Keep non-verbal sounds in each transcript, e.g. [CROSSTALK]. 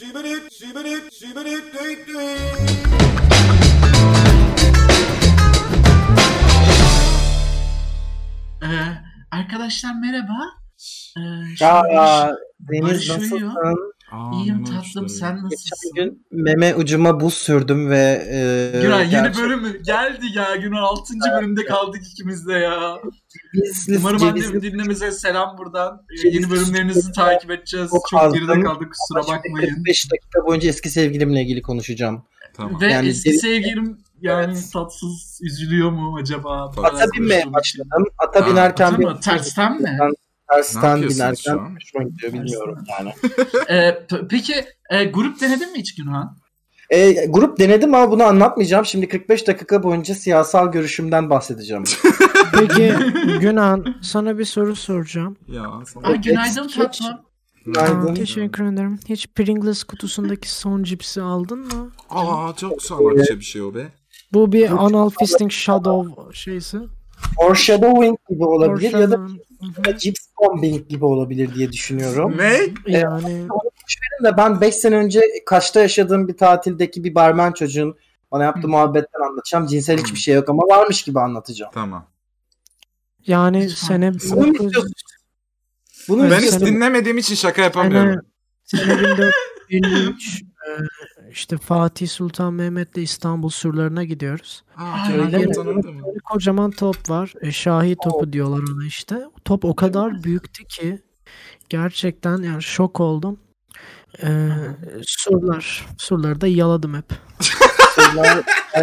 Düt düt. Ee, arkadaşlar merhaba. Ee, Ya şöyle- Deniz Barış nasılsın? Uyuyor. İyiyim tatlım sen Geçen nasılsın? gün meme ucuma buz sürdüm ve e, Güray yeni gerçek- bölümü geldi ya. Günün 6. bölümde kaldık ikimiz de ya. cevizli, Umarım cevizli annem dinlemize selam buradan. Ee, Cevizli Yeni bölümlerinizi takip edeceğiz. çok Çok geride kaldık kusura bakmayın. 45 dakika boyunca eski sevgilimle ilgili konuşacağım. Tamam. Ve Yani eski sevgilim yani Evet. tatsız üzülüyor mu acaba? Ata binmeye başladım. Ata Ha, binerken ata mı? Tersten mi? Tersten binerken şu an? hoşuma gidiyor bilmiyorum yani. [LAUGHS] P- peki e, grup denedin mi hiç Günhan? E, grup denedim ama bunu anlatmayacağım. Şimdi 45 dakika boyunca siyasal görüşümden bahsedeceğim. [LAUGHS] Peki Günan sana bir soru soracağım. Ya sana... Aa, günaydın tatlım. Aa, teşekkür ederim. Hiç Pringles kutusundaki son cipsi aldın mı? Aa çok salakça bir şey o be. Bu bir anal fisting shadow şeysi. Foreshadowing gibi olabilir ya da Foreshadowing. Gyps bombing gibi olabilir diye düşünüyorum. Ne? Yani de ben 5 sene önce Kaş'ta yaşadığım bir tatildeki bir barmen çocuğun bana yaptığı muhabbetten anlatacağım. Cinsel hiçbir şey yok ama varmış gibi anlatacağım. Tamam. yani sene Bunu mu istiyorsun? Bunu Ben hiç dinlemediğim için şaka sene, yapamıyorum. sene 1453 [LAUGHS] e, işte Fatih Sultan Mehmet'le İstanbul surlarına gidiyoruz. Aa, öyle Kenan mi? kocaman top var. E, Şahi topu diyorlar ona işte. Top o kadar büyüktü ki gerçekten yani şok oldum. E, surlar. Surları da yaladım hep.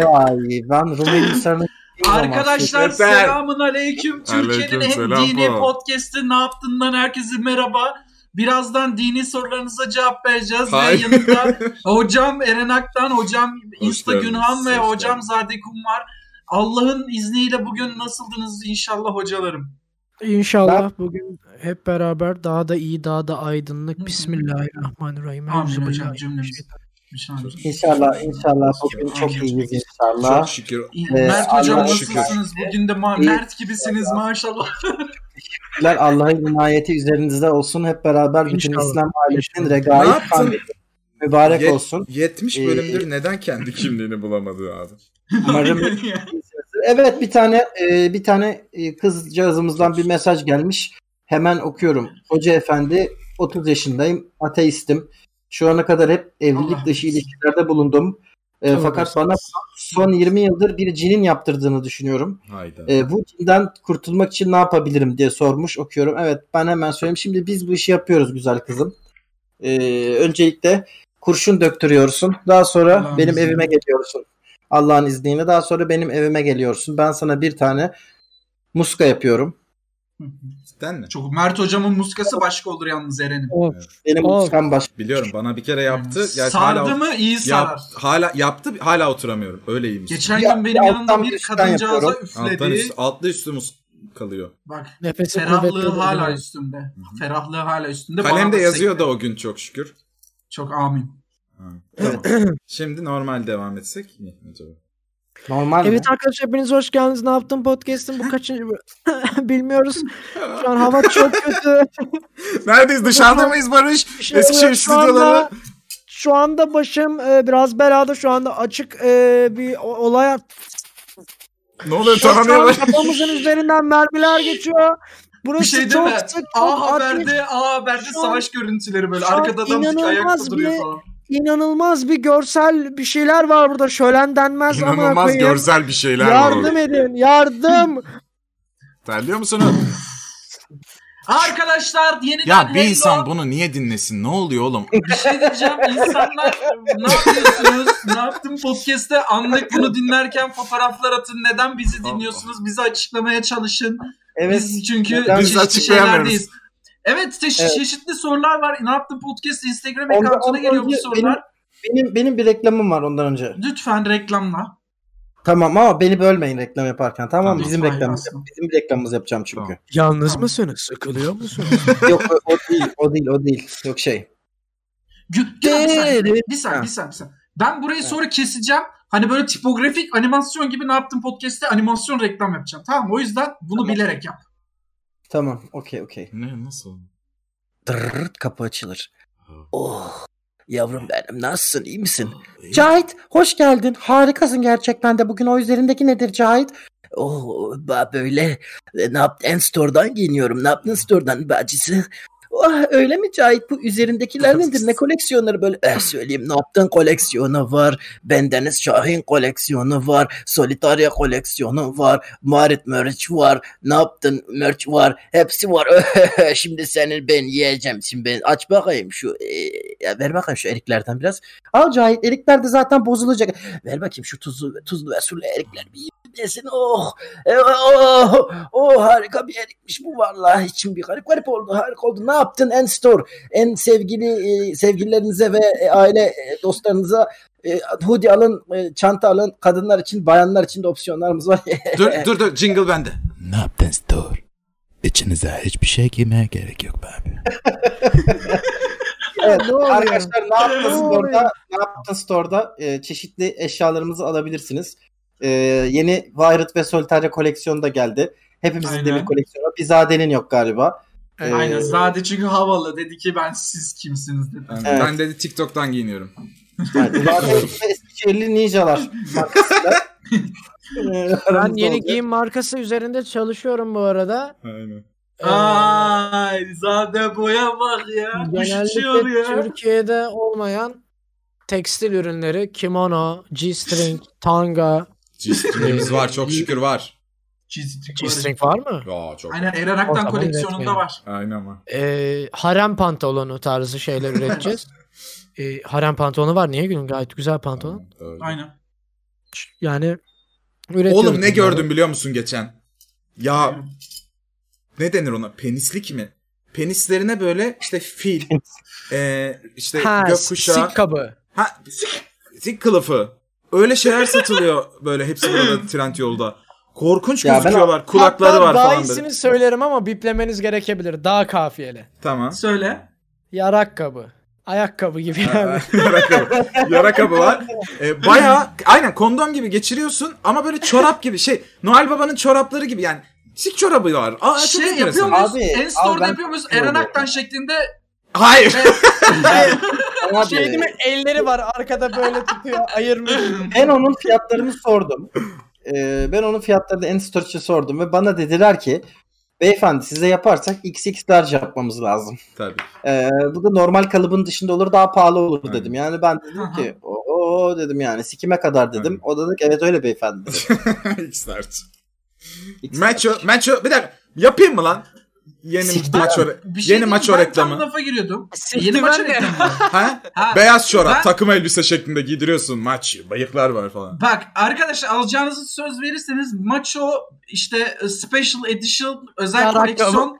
Ay, ben Rumeli zaman Arkadaşlar selamun aleyküm. Türkiye'nin selam dini bu. podcast'i ne yaptığından herkese merhaba. Birazdan dini sorularınıza cevap vereceğiz Hayır. ve yanında [LAUGHS] hocam Eren Aktan, hocam geldiniz, Günhan ve hoş hocam. Zadekum var. Allah'ın izniyle bugün nasıldınız inşallah hocalarım. İnşallah bugün hep beraber daha da iyi, daha da aydınlık. Bismillahirrahmanirrahim. Amin hocam Euzubillahimineşşeytanirracim. Cümlemiz. İnşallah. İnşallah inşallah bugün çok iyiyiz inşallah. Çok şükür. Mert hocam nasılsınız? Bugün de ma- İyi. Mert gibisiniz maşallah. Teşekkürler. Allah'ın inayeti üzerinizde olsun. Hep beraber bütün İnşallah. İslam ailesinin regaip mübarek Yet- olsun. 70 Ee, bölümdür neden kendi kimliğini bulamadı abi? Umarım [LAUGHS] Evet bir tane e, bir tane e, kızcağızımızdan bir mesaj gelmiş. Hemen okuyorum. Hoca efendi 30 yaşındayım. Ateistim. Şu ana kadar hep evlilik Allah dışı ilişkilerde bulundum. E, fakat bana son 20 yıldır bir cinin yaptırdığını düşünüyorum. Hayda. E, bu cinden kurtulmak için ne yapabilirim diye sormuş. Okuyorum. Evet ben hemen söyleyeyim. Şimdi biz bu işi yapıyoruz güzel kızım. E, öncelikle kurşun döktürüyorsun. Daha sonra Allah'ın benim izniyle. evime geliyorsun. Allah'ın izniyle. Daha sonra benim evime geliyorsun. Ben sana bir tane muska yapıyorum. Cidden mi? Çok Mert hocamın muskası başka olur yalnız Eren'im. Of. Benim Of. muskam başka. Biliyorum bana bir kere yaptı. Gerçi Sardı hala, mı iyi sarar. Yap, hala yaptı hala oturamıyorum. Öyleyim. Geçen Ya, gün benim alttan yanımda bir kadıncağıza yapıyorum. üfledi. Alttan üst, altlı üstümüz kalıyor. Bak Nefesi ferahlığı hala oluyor. üstümde. Ferahlığı hala üstünde. Bana Kalemde yazıyor da o gün çok şükür. Çok amin. Ha, Tamam. [CLEARS THROAT] Şimdi normal devam etsek mi acaba? Normal Evet mi? arkadaşlar hepiniz hoş geldiniz. Ne yaptım podcast'ın bu kaçıncı [LAUGHS] bilmiyoruz. Şu an hava çok kötü. [LAUGHS] Neredeyiz? Dışarıda mıyız Barış? Şey Eskişehir oluyor. Şu anda- stüdyoları. Şu anda başım e, biraz belada. Şu anda açık e, bir olay. Ne oluyor? Şu, şu Taramaya an bak. kafamızın [LAUGHS] üzerinden mermiler geçiyor. Burası Bir şey çok deme. sık. A. Haberde, A Haber'de savaş görüntüleri böyle. Arkada adam dik ayakta inanılmaz duruyor bir- falan. İnanılmaz bir görsel bir şeyler var burada. Şölen denmez ama İnanılmaz görsel bir şeyler var. Yardım edin. Yardım. [LAUGHS] Terliyor musunuz? Arkadaşlar yeniden ya bir hello. insan bunu niye dinlesin? Ne oluyor oğlum? Bir şey diyeceğim. İnsanlar ne yapıyorsunuz? Ne yaptım podcast'te? Anlık bunu dinlerken fotoğraflar atın. Neden bizi dinliyorsunuz? Bizi açıklamaya çalışın. Evet. Biz çünkü? Biz açıklayamıyoruz. Evet, te- Evet. çeşitli sorular var. Ne yaptım podcast Instagram ondan geliyor bu sorular. Benim benim bir reklamım var ondan önce. Lütfen reklamla. Tamam ama beni bölmeyin reklam yaparken. Tamam, Tamam. bizim reklamımız bizim reklamımızı yapacağım çünkü. Tamam. Yalnız Tamam. mısınız? Sıkılıyor musunuz? [LAUGHS] Yok o, o değil, o değil, o değil. Yok şey. Gü- Güven, bir saniye. Bir saniye, bir saniye. Ben burayı Evet. sonra keseceğim. Hani böyle tipografik animasyon gibi ne yaptım podcast'te animasyon reklam yapacağım. Tamam? O yüzden bunu Tamam. bilerek yap. Tamam, okey, okey. Ne nasıl? Dırrrt kapı açılır. Oh. Yavrum benim nasılsın iyi misin? Cahit hoş geldin. Harikasın gerçekten de. Bugün o üzerindeki nedir Cahit? Oh böyle e, ne yaptın? Store'dan giyiniyorum. Ne yaptın store'dan bacısı? Oh, öyle mi Cahit? Bu üzerindekiler [LAUGHS] nedir? Ne koleksiyonları böyle? Eh söyleyeyim ne yaptın koleksiyonu var. Bendeniz Şahin koleksiyonu var. Solitaria koleksiyonu var. Marit merch var. Ne yaptın merch var. Hepsi var. [LAUGHS] Şimdi senin ben yiyeceğim. Şimdi ben aç bakayım şu. e, ver bakayım şu eriklerden biraz. Al Cahit erikler de zaten bozulacak. Ver bakayım şu tuzlu, tuzlu ve sulu erikler bir desin. Oh, e, oh, oh harika bir erikmiş bu vallahi. İçim bir garip garip oldu. Harika oldu. Ne yaptın en store? En sevgili e, sevgililerinize ve e, aile dostlarınıza hoodie alın, çanta alın. Kadınlar için, bayanlar için de opsiyonlarımız var. [LAUGHS] Dur dur dur jingle bende. Ne yaptın store? İçinize hiçbir şey giymeye gerek yok be abi. [LAUGHS] Evet, Ne arkadaşlar ne yaptın store'da? Ne yaptın store'da? E, çeşitli eşyalarımızı alabilirsiniz. E, yeni Wired ve Solitaire koleksiyonu da geldi. Hepimizin Aynen. de bir koleksiyonu. Bir Zade'nin yok galiba. Ee, Aynen. Zade çünkü havalı. Dedi ki ben siz kimsiniz dedi. Yani Evet. Ben de TikTok'tan giyiniyorum. Yani [LAUGHS] Zade ve Eskişehirli Ninjalar markasıyla. [LAUGHS] e, Ben yeni olacak. giyim markası üzerinde çalışıyorum bu arada. Aynen. Ee, Ay Zade boya bak ya. Genellikle ya. Türkiye'de olmayan tekstil ürünleri, kimono, G-string, tanga. G-string'imiz var çok şükür var. G-string var. G-string var mı? Ya çok. Aynen Eren Aktan koleksiyonunda var. Aynen ama. Ee, harem pantolonu tarzı şeyler üreteceğiz. [LAUGHS] Ee, harem pantolonu var. Niye gülün? Gayet güzel pantolon. Öyle. Aynen. Yani üretiyoruz. Oğlum ne gördüm biliyor musun geçen? Ya ne denir ona? Penislik mi? Penislerine böyle işte fil, e, işte Ha, gökkuşağı, sik kabı. ha, sik kılıfı. Öyle şeyler satılıyor [LAUGHS] böyle hepsi burada trend yolda. Korkunç Ya ben- gözüküyorlar. Kulakları Hatta var daha falan iyisini böyle. söylerim ama biplemeniz gerekebilir. Daha kafiyeli. Tamam. Söyle. Yarak kabı. Ayakkabı gibi yani. [LAUGHS] yara kabı. Yara kabı var. E, bayağı aynen kondom gibi geçiriyorsun ama böyle çorap gibi şey. Noel Baba'nın çorapları gibi yani. Sik çorabı var. Aa, şey yapıyor muyuz? Abi, en store'da ben- yapıyor muyuz? Eren Aktan şeklinde Hayır. [LAUGHS] Abi, şey değil mi? Elleri var arkada böyle tutuyor. Ayırmış. [LAUGHS] Ben onun fiyatlarını sordum. Ee, ben onun fiyatlarını en storage'e sordum ve bana dediler ki beyefendi size yaparsak XX large yapmamız lazım. Tabii. Ee, bu da normal kalıbın dışında olur daha pahalı olur Aynen. dedim. Yani ben dedim Aha. ki o dedim yani sikime kadar dedim. Aynen. O da dedi ki evet öyle beyefendi. [LAUGHS] X Maço, maço bir dakika yapayım mı lan? Yeni Siktir. maço, bir şey yeni diyeyim, maço ben reklamı. tam lafa giriyordum. Siktir Yeni maço de. reklamı. [LAUGHS] Ha? Ha, Beyaz çorap, Ben- takım elbise şeklinde giydiriyorsun. Maç, bayıklar var falan. Bak arkadaşlar alacağınızı söz verirseniz Macho işte Special Edition özel koleksiyon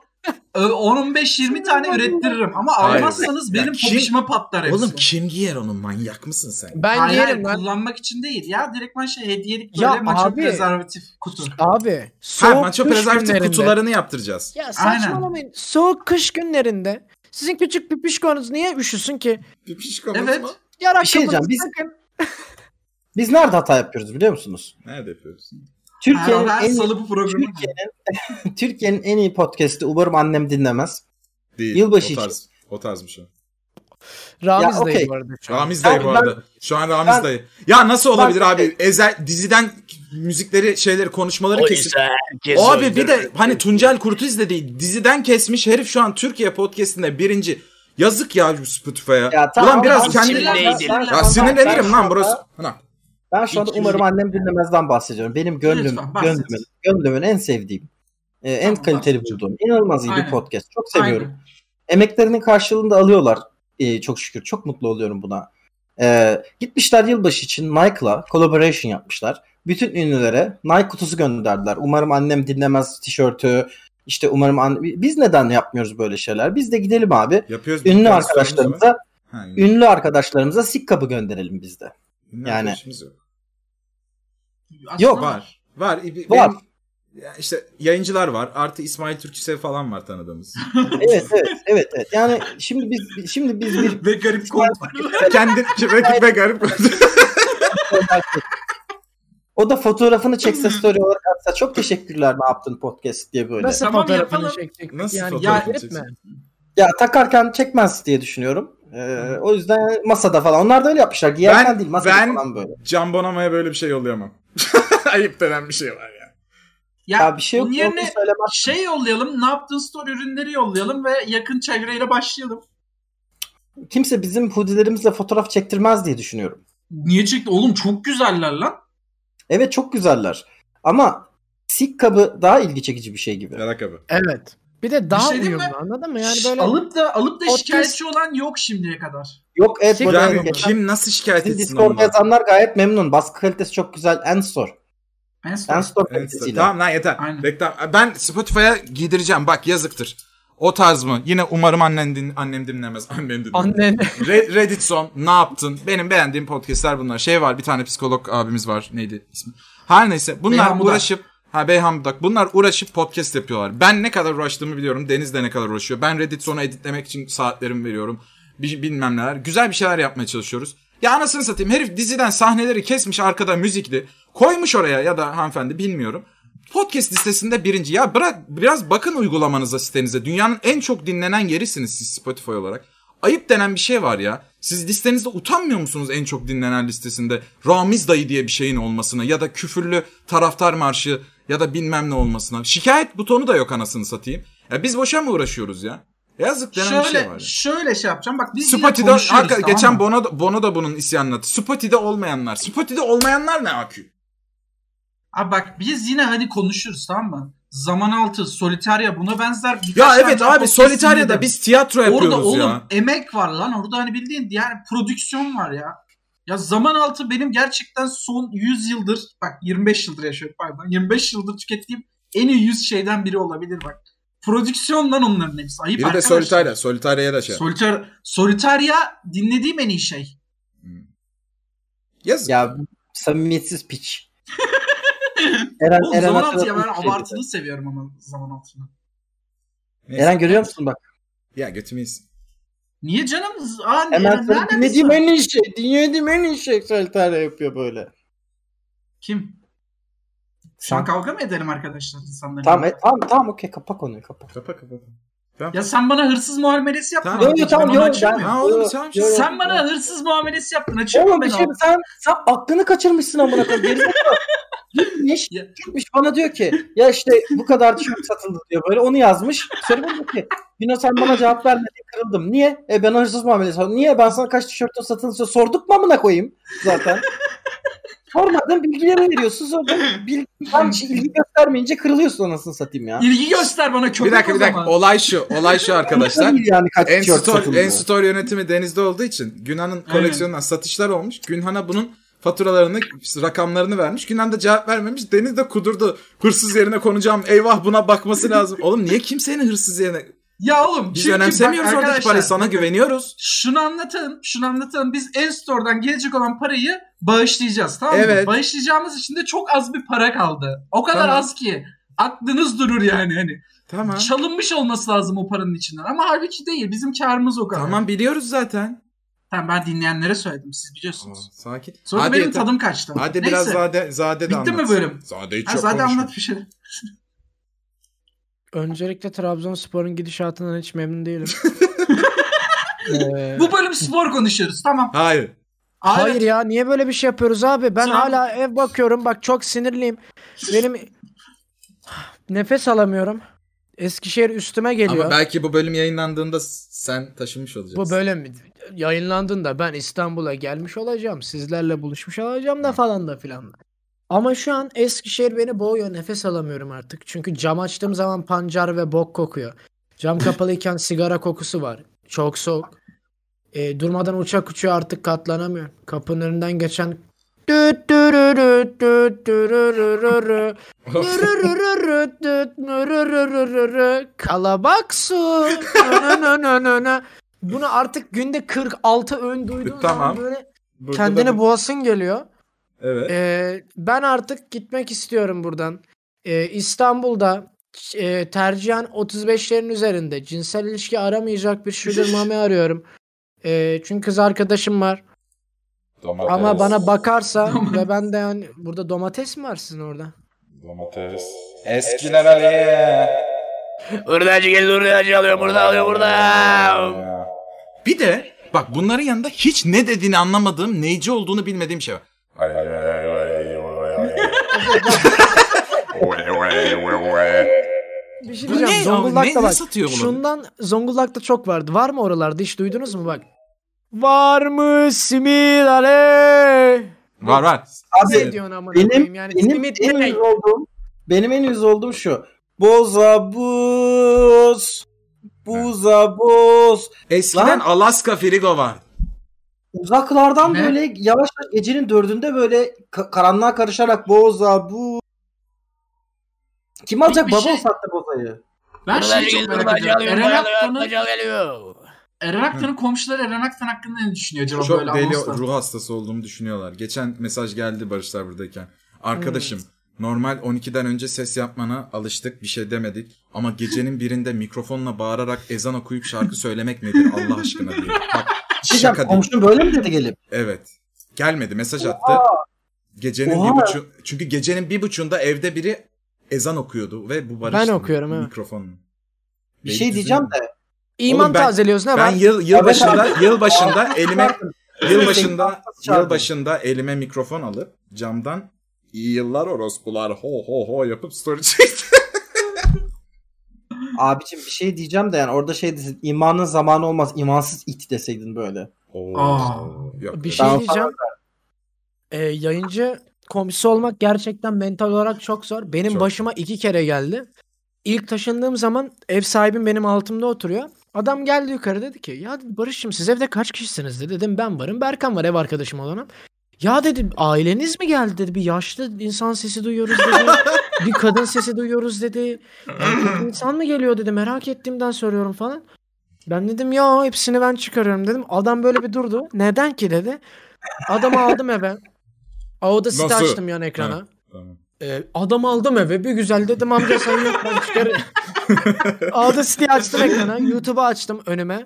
10-15-20 tane ürettiririm ama Hayır. almazsanız benim kim- popişime patlar hepsi. Oğlum kim giyer onu? Manyak mısın sen? Ben Hayır, hayır, yerim lan. kullanmak için değil ya direktman şey hediyelik böyle Ya maço abi. prezervatif kutu. Abi. Ha, Soğuk maço kış prezervatif günlerinde- kutularını yaptıracağız. Ya saçmalamayın. Soğuk kış günlerinde sizin küçük pipişkonuz niye üşüsün ki? Pişkonuz Evet. mu? Yarak Bir şey diyeceğim, biz-. Biz nerede hata yapıyoruz biliyor musunuz? Nerede yapıyoruz? Türkiye'nin Her, en iyi, salı bu programı. Türkiye'nin [LAUGHS] Türkiye'nin en iyi podcast'i umarım annem dinlemez. Değil. Yılbaşı o tarz, o tarzmış o. Ramiz Ya, dayı bu arada. şu an. Ramiz dayı Ben- bu ben- arada. Şu an Ramiz ben- dayı. Ya nasıl olabilir Ben- abi? Ezel diziden müzikleri, şeyleri, konuşmaları kesip. Abi bir de hani Tuncel Kurtiz de değil. Diziden kesmiş herif şu an Türkiye podcast'inde birinci. Yazık ya Spotify'a. Ya tamam, Ulan biraz ben kendi... Ben- ben- Ya ben- sinirlenirim ben- lan ben- burası. Ana. Ben şu anda İki- umarım annem dinlemezden bahsediyorum. Benim gönlüm, Lütfen, gönlümün, gönlümün en sevdiğim, e, en Tamam, kaliteli bulduğum, inanılmaz iyi bir podcast. Çok seviyorum. Aynen. Emeklerinin karşılığını da alıyorlar. E, çok şükür. Çok mutlu oluyorum buna. E, gitmişler yılbaşı için Nike'la collaboration yapmışlar. Bütün ünlülere Nike kutusu gönderdiler. Umarım annem dinlemez tişörtü. İşte umarım an- biz neden yapmıyoruz böyle şeyler? Biz de gidelim abi. Yapıyoruz. Ünlü arkadaşlarımıza, Ha, ünlü. ünlü arkadaşlarımıza sik kabı gönderelim biz de. Ünlü yani- arkadaşımız yok. Aslında Yok, Var. Var. Benim- Var. ya işte yayıncılar var. Artı İsmail Türküsev falan var tanıdığımız. [LAUGHS] Evet evet evet evet. Yani şimdi biz şimdi biz bir Ve garip konu. Kendi ve, ve garip. o da fotoğrafını çekse [LAUGHS] story olarak atsa çok teşekkürler ne yaptın podcast diye böyle. Nasıl Tamam, fotoğrafını yapalım. çekecek? Nasıl yani fotoğrafını mi? Ya takarken çekmez diye düşünüyorum. Ee, o yüzden masada falan. Onlar da öyle yapmışlar. Giyerken Ben- değil masada ben- falan böyle. Can Bonomo'ya böyle bir şey yollayamam. [LAUGHS] Ayıp denen bir şey var ya. Ya, Ya bir şey yok. bunun Yerine... şey yollayalım. Ne yaptığın story ürünleri yollayalım ve yakın çevreyle başlayalım. Kimse bizim hoodilerimizle fotoğraf çektirmez diye düşünüyorum. Niye çıktı? Oğlum çok güzeller lan. Evet çok güzeller. Ama sik kabı daha ilgi çekici bir şey gibi. Merak abi. Evet. Bir de daha şey diyeyim mi? uyumlu anladın mı? Yani Şş, böyle alıp da alıp da şikayetçi olan yok şimdiye kadar. Yok evet arada Yani geçen- kim nasıl şikayet etsin Discord'da ondan? yazanlar gayet memnun. Baskı kalitesi çok güzel. Ensor. Ensor Evet, kalitesiyle. tamam lan yeter. Aynen. Reklam. Ben Spotify'a giydireceğim. Bak yazıktır. O tarz mı? Yine umarım annen din annem dinlemez. [LAUGHS] Annen dinlemez. annen Re- Reddit son ne yaptın? Benim beğendiğim podcastler bunlar. Şey var bir tane psikolog abimiz var. Neydi ismi? Her neyse. Bunlar Beyhan Budak. uğraşıp Ha Beyhan Budak. Bunlar uğraşıp podcast yapıyorlar. Ben ne kadar uğraştığımı biliyorum. Deniz de ne kadar uğraşıyor. Ben Reddit sonu editlemek için saatlerimi veriyorum. Bir, bilmem neler. Güzel bir şeyler yapmaya çalışıyoruz. Ya anasını satayım. Herif diziden sahneleri kesmiş arkada müzikli. Koymuş oraya ya da hanımefendi bilmiyorum. Podcast listesinde birinci. Ya bırak biraz bakın uygulamanıza sitenize. Dünyanın en çok dinlenen yerisiniz siz Spotify olarak. Ayıp denen bir şey var ya. Siz listenizde utanmıyor musunuz en çok dinlenen listesinde Ramiz dayı diye bir şeyin olmasına ya da küfürlü taraftar marşı ya da bilmem ne olmasına. Şikayet butonu da yok anasını satayım. Ya biz boşa mı uğraşıyoruz ya? Yazık denen bir şey Şöyle var. şöyle şey yapacağım. Bak biz konuşuyoruz, arka- tamam geçen mı? Bono, Bono da bunun isyanını Spotify'da olmayanlar. Spotify'da olmayanlar ne akü? Abi bak biz yine hani konuşuruz tamam mı? Zaman altı, Solitaria buna benzer Ya evet abi Solitaria'da biz tiyatro yapıyoruz Orada oğlum ya. emek var lan. Orada hani bildiğin yani prodüksiyon var ya. Ya zaman altı benim gerçekten son 100 yıldır bak 25 yıldır yaşıyorum pardon. 25 yıldır tükettiğim en iyi 100 şeyden biri olabilir bak. Prodüksiyon lan onların hepsi. Ayıp Biri de arkadaşlar. Solitaria. Solitaria'ya da şey. Solitar Solitaria dinlediğim en iyi şey. Yazık. Ya samimiyetsiz piç. [LAUGHS] Eren, Oğlum Eren zaman hatırlatmış altıya ben şey abartılı seviyorum ama zaman altını. Neyse. Eren görüyor musun bak. Ya götümü yesin. Niye canım? Aa? Hemen dinlediğim en iyi şey. Dinlediğim en iyi şey Solitaire yapıyor böyle. Kim? Şu an kavga mı edelim arkadaşlar insanlarla? Tamam e, tamam tamam okey kapa konuyu kapa. Kapa kapa. Ya sen bana hırsız muamelesi yaptın. Tamam. Yok, tamam, yok, ben-? Ha oğlum sen yok. Sen bana hırsız muamelesi yaptın. Açayım Oğlum bir ben şey onu? sen, sen aklını kaçırmışsın amına koyayım. Gitmiş, [LAUGHS] gitmiş bana diyor ki ya işte bu kadar tişört satıldı diyor böyle onu yazmış. Sonra diyor ki Bino sen bana cevap vermedin kırıldım. Niye? E ben hırsız muamelesi yaptım. Niye? Ben sana kaç tişörtün satıldı sorduk mu amına koyayım zaten. Sormadın bilgileri veriyorsun sonra [LAUGHS] bilgi, hiç ilgi göstermeyince kırılıyorsun anasını satayım ya. İlgi göster bana köpek Bir dakika bir dakika. Olay şu. Olay şu arkadaşlar. Yani kaç tişört Enstore, satıldı. Enstore yönetimi Deniz'de olduğu için Günhan'ın koleksiyonundan satışlar olmuş. Günhan'a bunun faturalarını, rakamlarını vermiş. Günhan da cevap vermemiş. Deniz de kudurdu. Hırsız yerine konacağım. Eyvah buna bakması lazım. Oğlum niye kimsenin hırsız yerine... Ya oğlum Biz çünkü önemsemiyoruz bak oradaki parayı. Sana güveniyoruz. Şunu anlatalım, şunu anlatalım. Biz Enstore'dan gelecek olan parayı bağışlayacağız tamam mı? Evet. Bağışlayacağımız için de çok az bir para kaldı. O kadar Tamam. az ki. Aklınız durur yani hani. Tamam. Çalınmış olması lazım o paranın içinden. Ama halbuki değil. Bizim karımız o kadar. Tamam biliyoruz zaten. Tamam ben dinleyenlere söyledim. Siz Aa, biliyorsunuz. sakin. Sonra Hadi benim yeter. tadım kaçtı. Hadi Neyse. biraz zade, zade de Bitti mi anlat. bölüm? Zade hiç Ha, yok zaten konuşma. anlat bir şey. [LAUGHS] öncelikle Trabzonspor'un gidişatından hiç memnun değilim. [LAUGHS] Ee, Bu bölüm spor konuşuyoruz. Tamam. Hayır. Aa, Hayır ya niye böyle bir şey yapıyoruz abi? Ben Sen- hala ev bakıyorum bak çok sinirliyim. Benim nefes alamıyorum. Eskişehir üstüme geliyor. Ama belki bu bölüm yayınlandığında sen taşınmış olacaksın. Bu böyle mi? Yayınlandığında ben İstanbul'a gelmiş olacağım. Sizlerle buluşmuş olacağım da falan da filan da. Ama şu an Eskişehir beni boğuyor. Nefes alamıyorum artık. Çünkü cam açtığım zaman pancar ve bok kokuyor. Cam kapalıyken [LAUGHS] sigara kokusu var. Çok soğuk. E, durmadan uçak uçuyor artık katlanamıyorum. Kapının önünden geçen. Kalabak su. Bunu artık günde 46 öğün duyduğun Tamam. zaman böyle Burada kendini da- boğasın geliyor. Evet. Ee, ben artık gitmek istiyorum buradan. Ee, İstanbul'da e, tercihen 35'lerin üzerinde cinsel ilişki aramayacak bir sugar mommy arıyorum. Ee, çünkü kız arkadaşım var. Ama bana bakarsa [LAUGHS] ve ben de yani burada domates mi var sizin orada? Domates. Eskiler Ali. Hurdacı geldi hurdacı alıyor burada alıyor burada. Bir de Bak bunların yanında hiç ne dediğini anlamadığım, neyci olduğunu bilmediğim şey var. Bir şey Bu diyeceğim. ne? Zonguldak'ta Ne- ne bak. satıyor bunu? Şundan Zonguldak'ta çok vardı. Var mı oralarda? Hiç duydunuz mu bak? Var mı simit ale? Var var. Abi Ne diyorsun amına benim yani benim simit en ne? yüz olduğum benim en yüz olduğum şu. Boza buz. Buza buz. Eskiden Lan. Alaska Frigo var. Uzaklardan Ne? böyle yavaş yavaş gecenin dördünde böyle ka- karanlığa karışarak boza bu. Kim alacak bir baba şey- o saatte bozayı? Ben şeyi çok merak ediyorum. Eren Aktan'ın Eren Aktan'ın komşuları Eren Aktan hakkında ne düşünüyor acaba Çok böyle deli anonslar? ruh hastası olduğumu düşünüyorlar. Geçen mesaj geldi Barışlar buradayken. Arkadaşım normal 12'den önce ses yapmana alıştık bir şey demedik. Ama gecenin birinde mikrofonla bağırarak ezan okuyup şarkı söylemek nedir Allah aşkına diye. Bak [LAUGHS] şey şaka değil. komşun böyle mi dedi gelip? Evet. Gelmedi mesaj attı. Gecenin Oha. bir buçu... Çünkü gecenin bir buçuğunda evde biri ezan okuyordu ve bu Barış'tı. Ben okuyorum, evet. Mikrofonla. Bir şey diyeceğim de. İman Oğlum ben- tazeliyoruz ne Ben var? yıl yıl başında yıl başında [LAUGHS] elime yıl başında yıl başında elime mikrofon alıp camdan iyi yıllar orospular ho ho ho yapıp story çektim. [LAUGHS] Abicim bir şey diyeceğim de yani orada şey desin imanın zamanı olmaz imansız it deseydin böyle. Aa. Yok, Bir şey diyeceğim. Ee, yayıncı komşusu olmak gerçekten mental olarak çok zor. Benim Çok. başıma iki kere geldi. İlk taşındığım zaman ev sahibim benim altımda oturuyor. Adam geldi yukarı dedi ki ya dedi, Barış'cığım siz evde kaç kişisiniz dedi. Dedim ben varım Berkan var ev arkadaşım olanım. Ya dedi aileniz mi geldi dedi. Bir yaşlı insan sesi duyuyoruz dedi. [LAUGHS] bir kadın sesi duyuyoruz dedi. Yani [CLEARS THROAT] insan mı geliyor dedi. Merak ettiğimden soruyorum falan. Ben dedim ya hepsini ben çıkarıyorum dedim. Adam böyle bir durdu. Neden ki dedi. Adamı aldım eve. Audacity Nasıl? açtım yan ekrana. Ha, tamam. Ee, adam aldım eve bir güzel dedim amca sen yok ben çıkarım. [LAUGHS] Audacity'yi açtım ekrana. YouTube'u açtım önüme.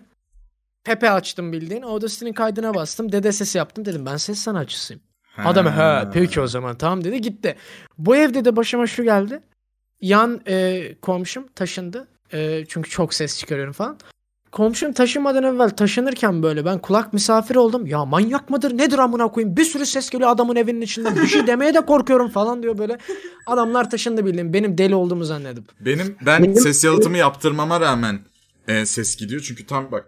Pepe açtım bildiğin. Audacity'nin kaydına bastım. Dede sesi yaptım. Dedim ben ses sanatçısıyım. Adam he peki o zaman tamam dedi gitti. Bu evde de başıma şu geldi. Yan e, komşum taşındı. E, çünkü çok ses çıkarıyorum falan. Komşum taşınmadan evvel taşınırken böyle ben kulak misafir oldum. Ya manyak mıdır nedir amına koyayım bir sürü ses geliyor adamın evinin içinden. Bir şey demeye de korkuyorum falan diyor böyle. Adamlar taşındı bildiğin benim deli olduğumu zannedip. Benim ben Benim- ses yalıtımı yaptırmama rağmen e, ses gidiyor. Çünkü tam bak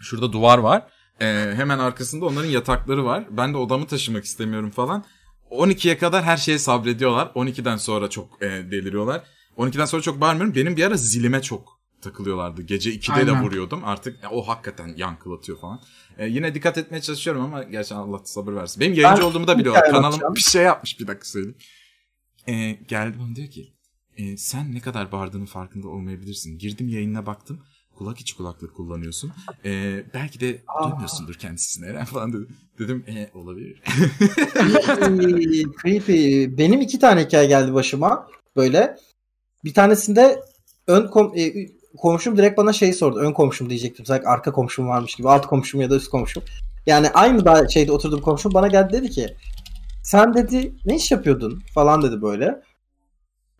şurada duvar var. E, hemen arkasında onların yatakları var. Ben de odamı taşımak istemiyorum falan. 12'ye kadar her şeye sabrediyorlar. 12'den sonra çok e, deliriyorlar. 12'den sonra çok bağırmıyorum. Benim bir ara zilime çok takılıyorlardı. Gece 2'de de Aynen. vuruyordum. Artık e, o hakikaten yankılatıyor falan. E, yine dikkat etmeye çalışıyorum ama gerçekten Allah sabır versin. Benim yayıncı Ben olduğumu da biliyorlar. Kanalım anlatacağım. bir şey yapmış bir dakika söyleyeyim. E, geldi bana diyor ki e, sen ne kadar bağırdığının farkında olmayabilirsin. Girdim yayınına baktım. Kulak içi kulaklık kullanıyorsun. E, belki de duymuyorsundur kendisini Eren [LAUGHS] falan dedi. Dedim e, olabilir. Creepy. Benim iki tane hikaye geldi başıma böyle. Bir tanesinde ön kom e, komşum direkt bana şey sordu. Ön komşum diyecektim. Sanki arka komşum varmış gibi. Alt komşum ya da üst komşum. Yani aynı da şeyde oturduğum komşum bana geldi dedi ki sen dedi ne iş yapıyordun falan dedi böyle.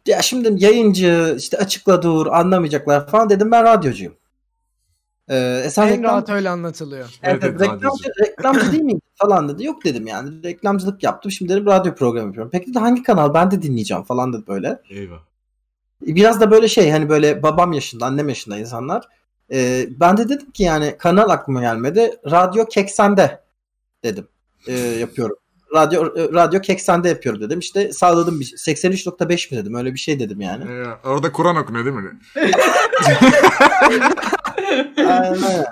Ya şimdi yayıncı işte açıkla dur anlamayacaklar falan dedim ben radyocuyum. Ee, e sen en reklam- rahat öyle anlatılıyor. Evet, Evet, evet, reklamcı, reklamcı değil miyim [LAUGHS] falan dedi. Yok dedim yani. Reklamcılık yaptım. Şimdi dedim radyo programı yapıyorum. Peki dedi hangi kanal? Ben de dinleyeceğim falan dedi böyle. Eyvah. Biraz da böyle şey hani böyle babam yaşında, annem yaşında insanlar. Ee, ben de dedim ki yani kanal aklıma gelmedi. Radyo Keksen'de dedim. Ee, yapıyorum. Radyo e, radyo Keksen'de yapıyorum dedim. İşte sağladım bir 83.5 mi dedim. Öyle bir şey dedim yani. E, orada Kur'an okunuyor değil mi? [LAUGHS] Aynen.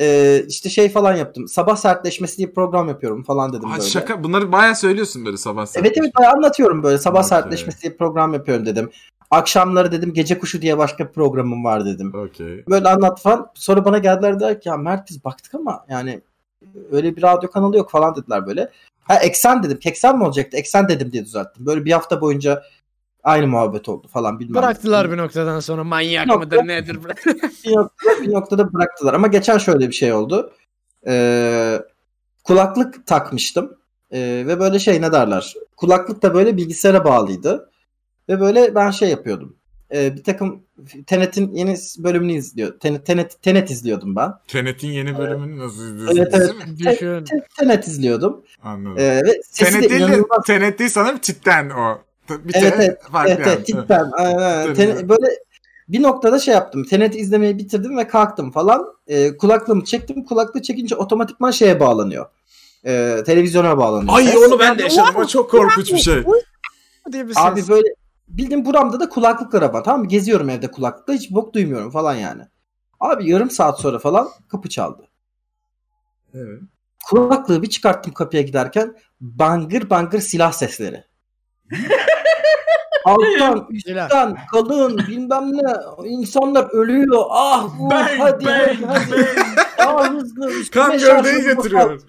Ee, işte şey falan yaptım. Sabah sertleşmesi diye program yapıyorum falan dedim Aa, böyle. şaka. Bunları bayağı söylüyorsun böyle sabah sabah. Evet evet bayağı anlatıyorum böyle sabah Okey. sertleşmesi diye program yapıyorum dedim. Akşamları dedim gece kuşu diye başka bir programım var dedim. Okey. Böyle anlat falan. Sonra bana geldiler der ki ya Mert biz baktık ama yani öyle bir radyo kanalı yok falan dediler böyle. Ha eksen dedim. Keksen mi olacaktı? Eksen dedim diye düzelttim. Böyle bir hafta boyunca aynı muhabbet oldu falan bilmem. Bıraktılar bir noktadan sonra manyak Nokta. mıdır nedir? [LAUGHS] bir noktada, bir noktada bıraktılar. Ama geçen şöyle bir şey oldu. Ee, kulaklık takmıştım. Ee, ve böyle şey ne derler. Kulaklık da böyle bilgisayara bağlıydı. Ve böyle ben şey yapıyordum. e, bir takım Tenet'in yeni bölümünü izliyor. Tenet, Tenet, Tenet izliyordum ben. Tenet'in yeni bölümünü nasıl izliyorsun? Evet evet. Değil mi? Düşün. Te- Tenet izliyordum. Anladım. E, ve sesi Tenet de değil de inanılmaz. Tenet değil sanırım Titten o. Bir Evet, Tenet evet, Evet, yani. evet, cidden. Aynen, aynen. Tabii. Ten- böyle bir noktada şey yaptım. Tenet'i izlemeyi bitirdim ve kalktım falan. E, kulaklığımı çektim. Kulaklığı çekince otomatikman şeye bağlanıyor. E, televizyona bağlanıyor. Ay Ses. onu ben de yaşadım. O çok korkunç bir şey. diye bir ses. Abi böyle bildiğin buramda da kulaklıklara var. Tamam mı? Geziyorum evde kulaklıkla. Hiç bok duymuyorum falan yani. Abi yarım saat sonra falan kapı çaldı. Evet. Kulaklığı bir çıkarttım kapıya giderken bangır bangır silah sesleri. [LAUGHS] Alttan, üstten, kalın, bilmem ne. insanlar ölüyor. Ah bu Bang, hadi bang, hadi. Daha hızlı. üstüme Kan gövdeyi getiriyor.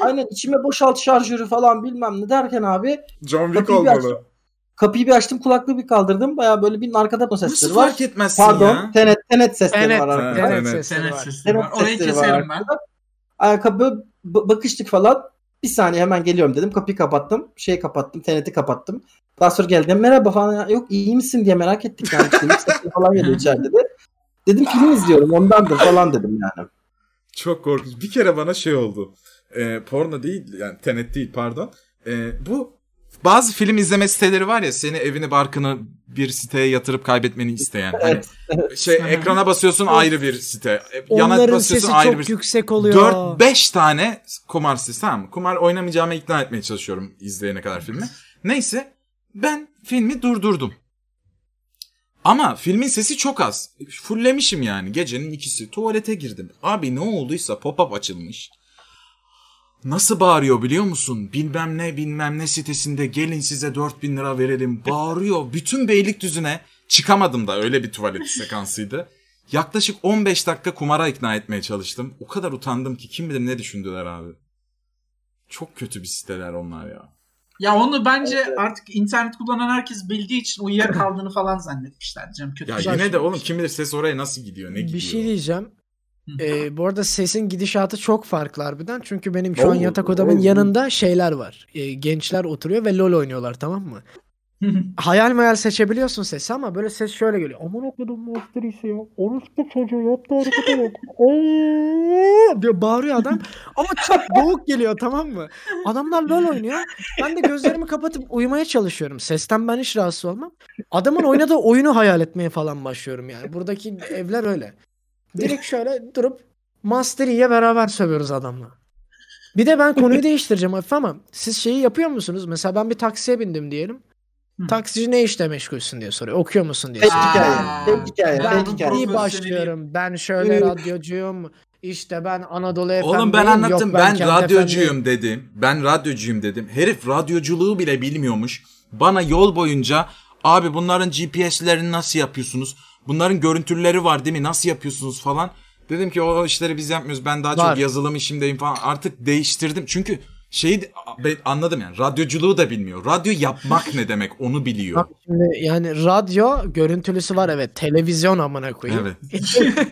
Aynen içime boşalt şarjörü falan bilmem ne derken abi John Wick olmalı. Kapıyı bir açtım kulaklığı bir kaldırdım. Baya böyle bir arkada mı sesleri Nasıl var. fark etmezsin Pardon. ya? Tenet, tenet sesleri Tenet, var arkada. Tenet evet. sesleri Tenet var. sesleri Tenet var. Orayı sesleri var keserim ben. Ayakkabı bakıştık falan. Bir saniye hemen geliyorum dedim. Kapıyı kapattım. Şey kapattım. Tenet'i kapattım. Daha sonra geldim. Merhaba falan. Ya, Yok iyi misin diye merak ettik. Yani [LAUGHS] sesleri falan geliyor içeride de. Dedim film izliyorum ondandır falan dedim yani. Çok korkunç. Bir kere bana şey oldu. Ee, porno değil yani tenet değil pardon. Ee, bu bazı film izleme siteleri var ya seni evini barkını bir siteye yatırıp kaybetmeni isteyen. Hani şey ekrana basıyorsun ayrı bir site. e, Yana Onların basıyorsun sesi ayrı çok bir yüksek oluyor. 4-5 tane kumar sitesi tamam mı? Kumar oynamayacağıma ikna etmeye çalışıyorum izleyene kadar filmi. Neyse ben filmi durdurdum. Ama filmin sesi çok az. Fullemişim yani gecenin ikisi. Tuvalete girdim. Abi ne olduysa pop-up açılmış. Nasıl bağırıyor biliyor musun? Bilmem ne bilmem ne sitesinde gelin size 4000 lira verelim. Bağırıyor. Bütün Beylikdüzü'ne çıkamadım da öyle bir tuvalet [LAUGHS] sekansıydı. Yaklaşık 15 dakika kumara ikna etmeye çalıştım. O kadar utandım ki kim bilir ne düşündüler abi. Çok kötü bir siteler onlar ya. Ya onu bence artık internet kullanan herkes bildiği için uyuyakaldığını falan zannetmişler canım. Kötü Ya şey. yine de oğlum kim bilir ses oraya nasıl gidiyor ne gidiyor. Bir şey diyeceğim. Ee, bu arada sesin gidişatı çok farklı harbiden. Çünkü benim şu an yatak odamın yanında şeyler var. Ee, gençler oturuyor ve LoL oynuyorlar tamam mı? Hayal meyal seçebiliyorsun sesi ama böyle ses şöyle geliyor. Aman okudum Master ise ya. Orospu çocuğu yaptı harekete bak. [LAUGHS] Oo diyor bağırıyor adam. Ama çok boğuk geliyor tamam mı? Adamlar LoL oynuyor. Ben de gözlerimi kapatıp uyumaya çalışıyorum. Sesten ben hiç rahatsız olmam. Adamın oynadığı oyunu hayal etmeye falan başlıyorum yani. Buradaki evler öyle. Direkt şöyle durup Master Yi'ye beraber sövüyoruz adamla. Bir de ben konuyu [LAUGHS] değiştireceğim hafif ama siz şeyi yapıyor musunuz? Mesela ben bir taksiye bindim diyelim. Hı. Taksici ne işle meşgulsün diye soruyor. Okuyor musun diye soruyor. Tek hikaye. Ben Tek hikaye. Bir profesyoneliyim. başlıyorum. Ben şöyle radyocuyum. İşte ben Anadolu FM'deyim. Oğlum ben Yok anlattım ben, Kent radyocuyum dedim. Ben radyocuyum dedim. Herif radyoculuğu bile bilmiyormuş. Bana yol boyunca abi bunların GPS'lerini nasıl yapıyorsunuz? Bunların görüntüleri var değil mi? Nasıl yapıyorsunuz falan. Dedim ki o işleri biz yapmıyoruz. Ben daha Var. çok yazılım işimdeyim falan. Artık değiştirdim. Çünkü şeyi anladım yani. Radyoculuğu da bilmiyor. Radyo yapmak ne demek onu biliyor. Bak Şimdi yani radyo görüntülüsü var evet. Televizyon amına koyayım. Evet. [LAUGHS]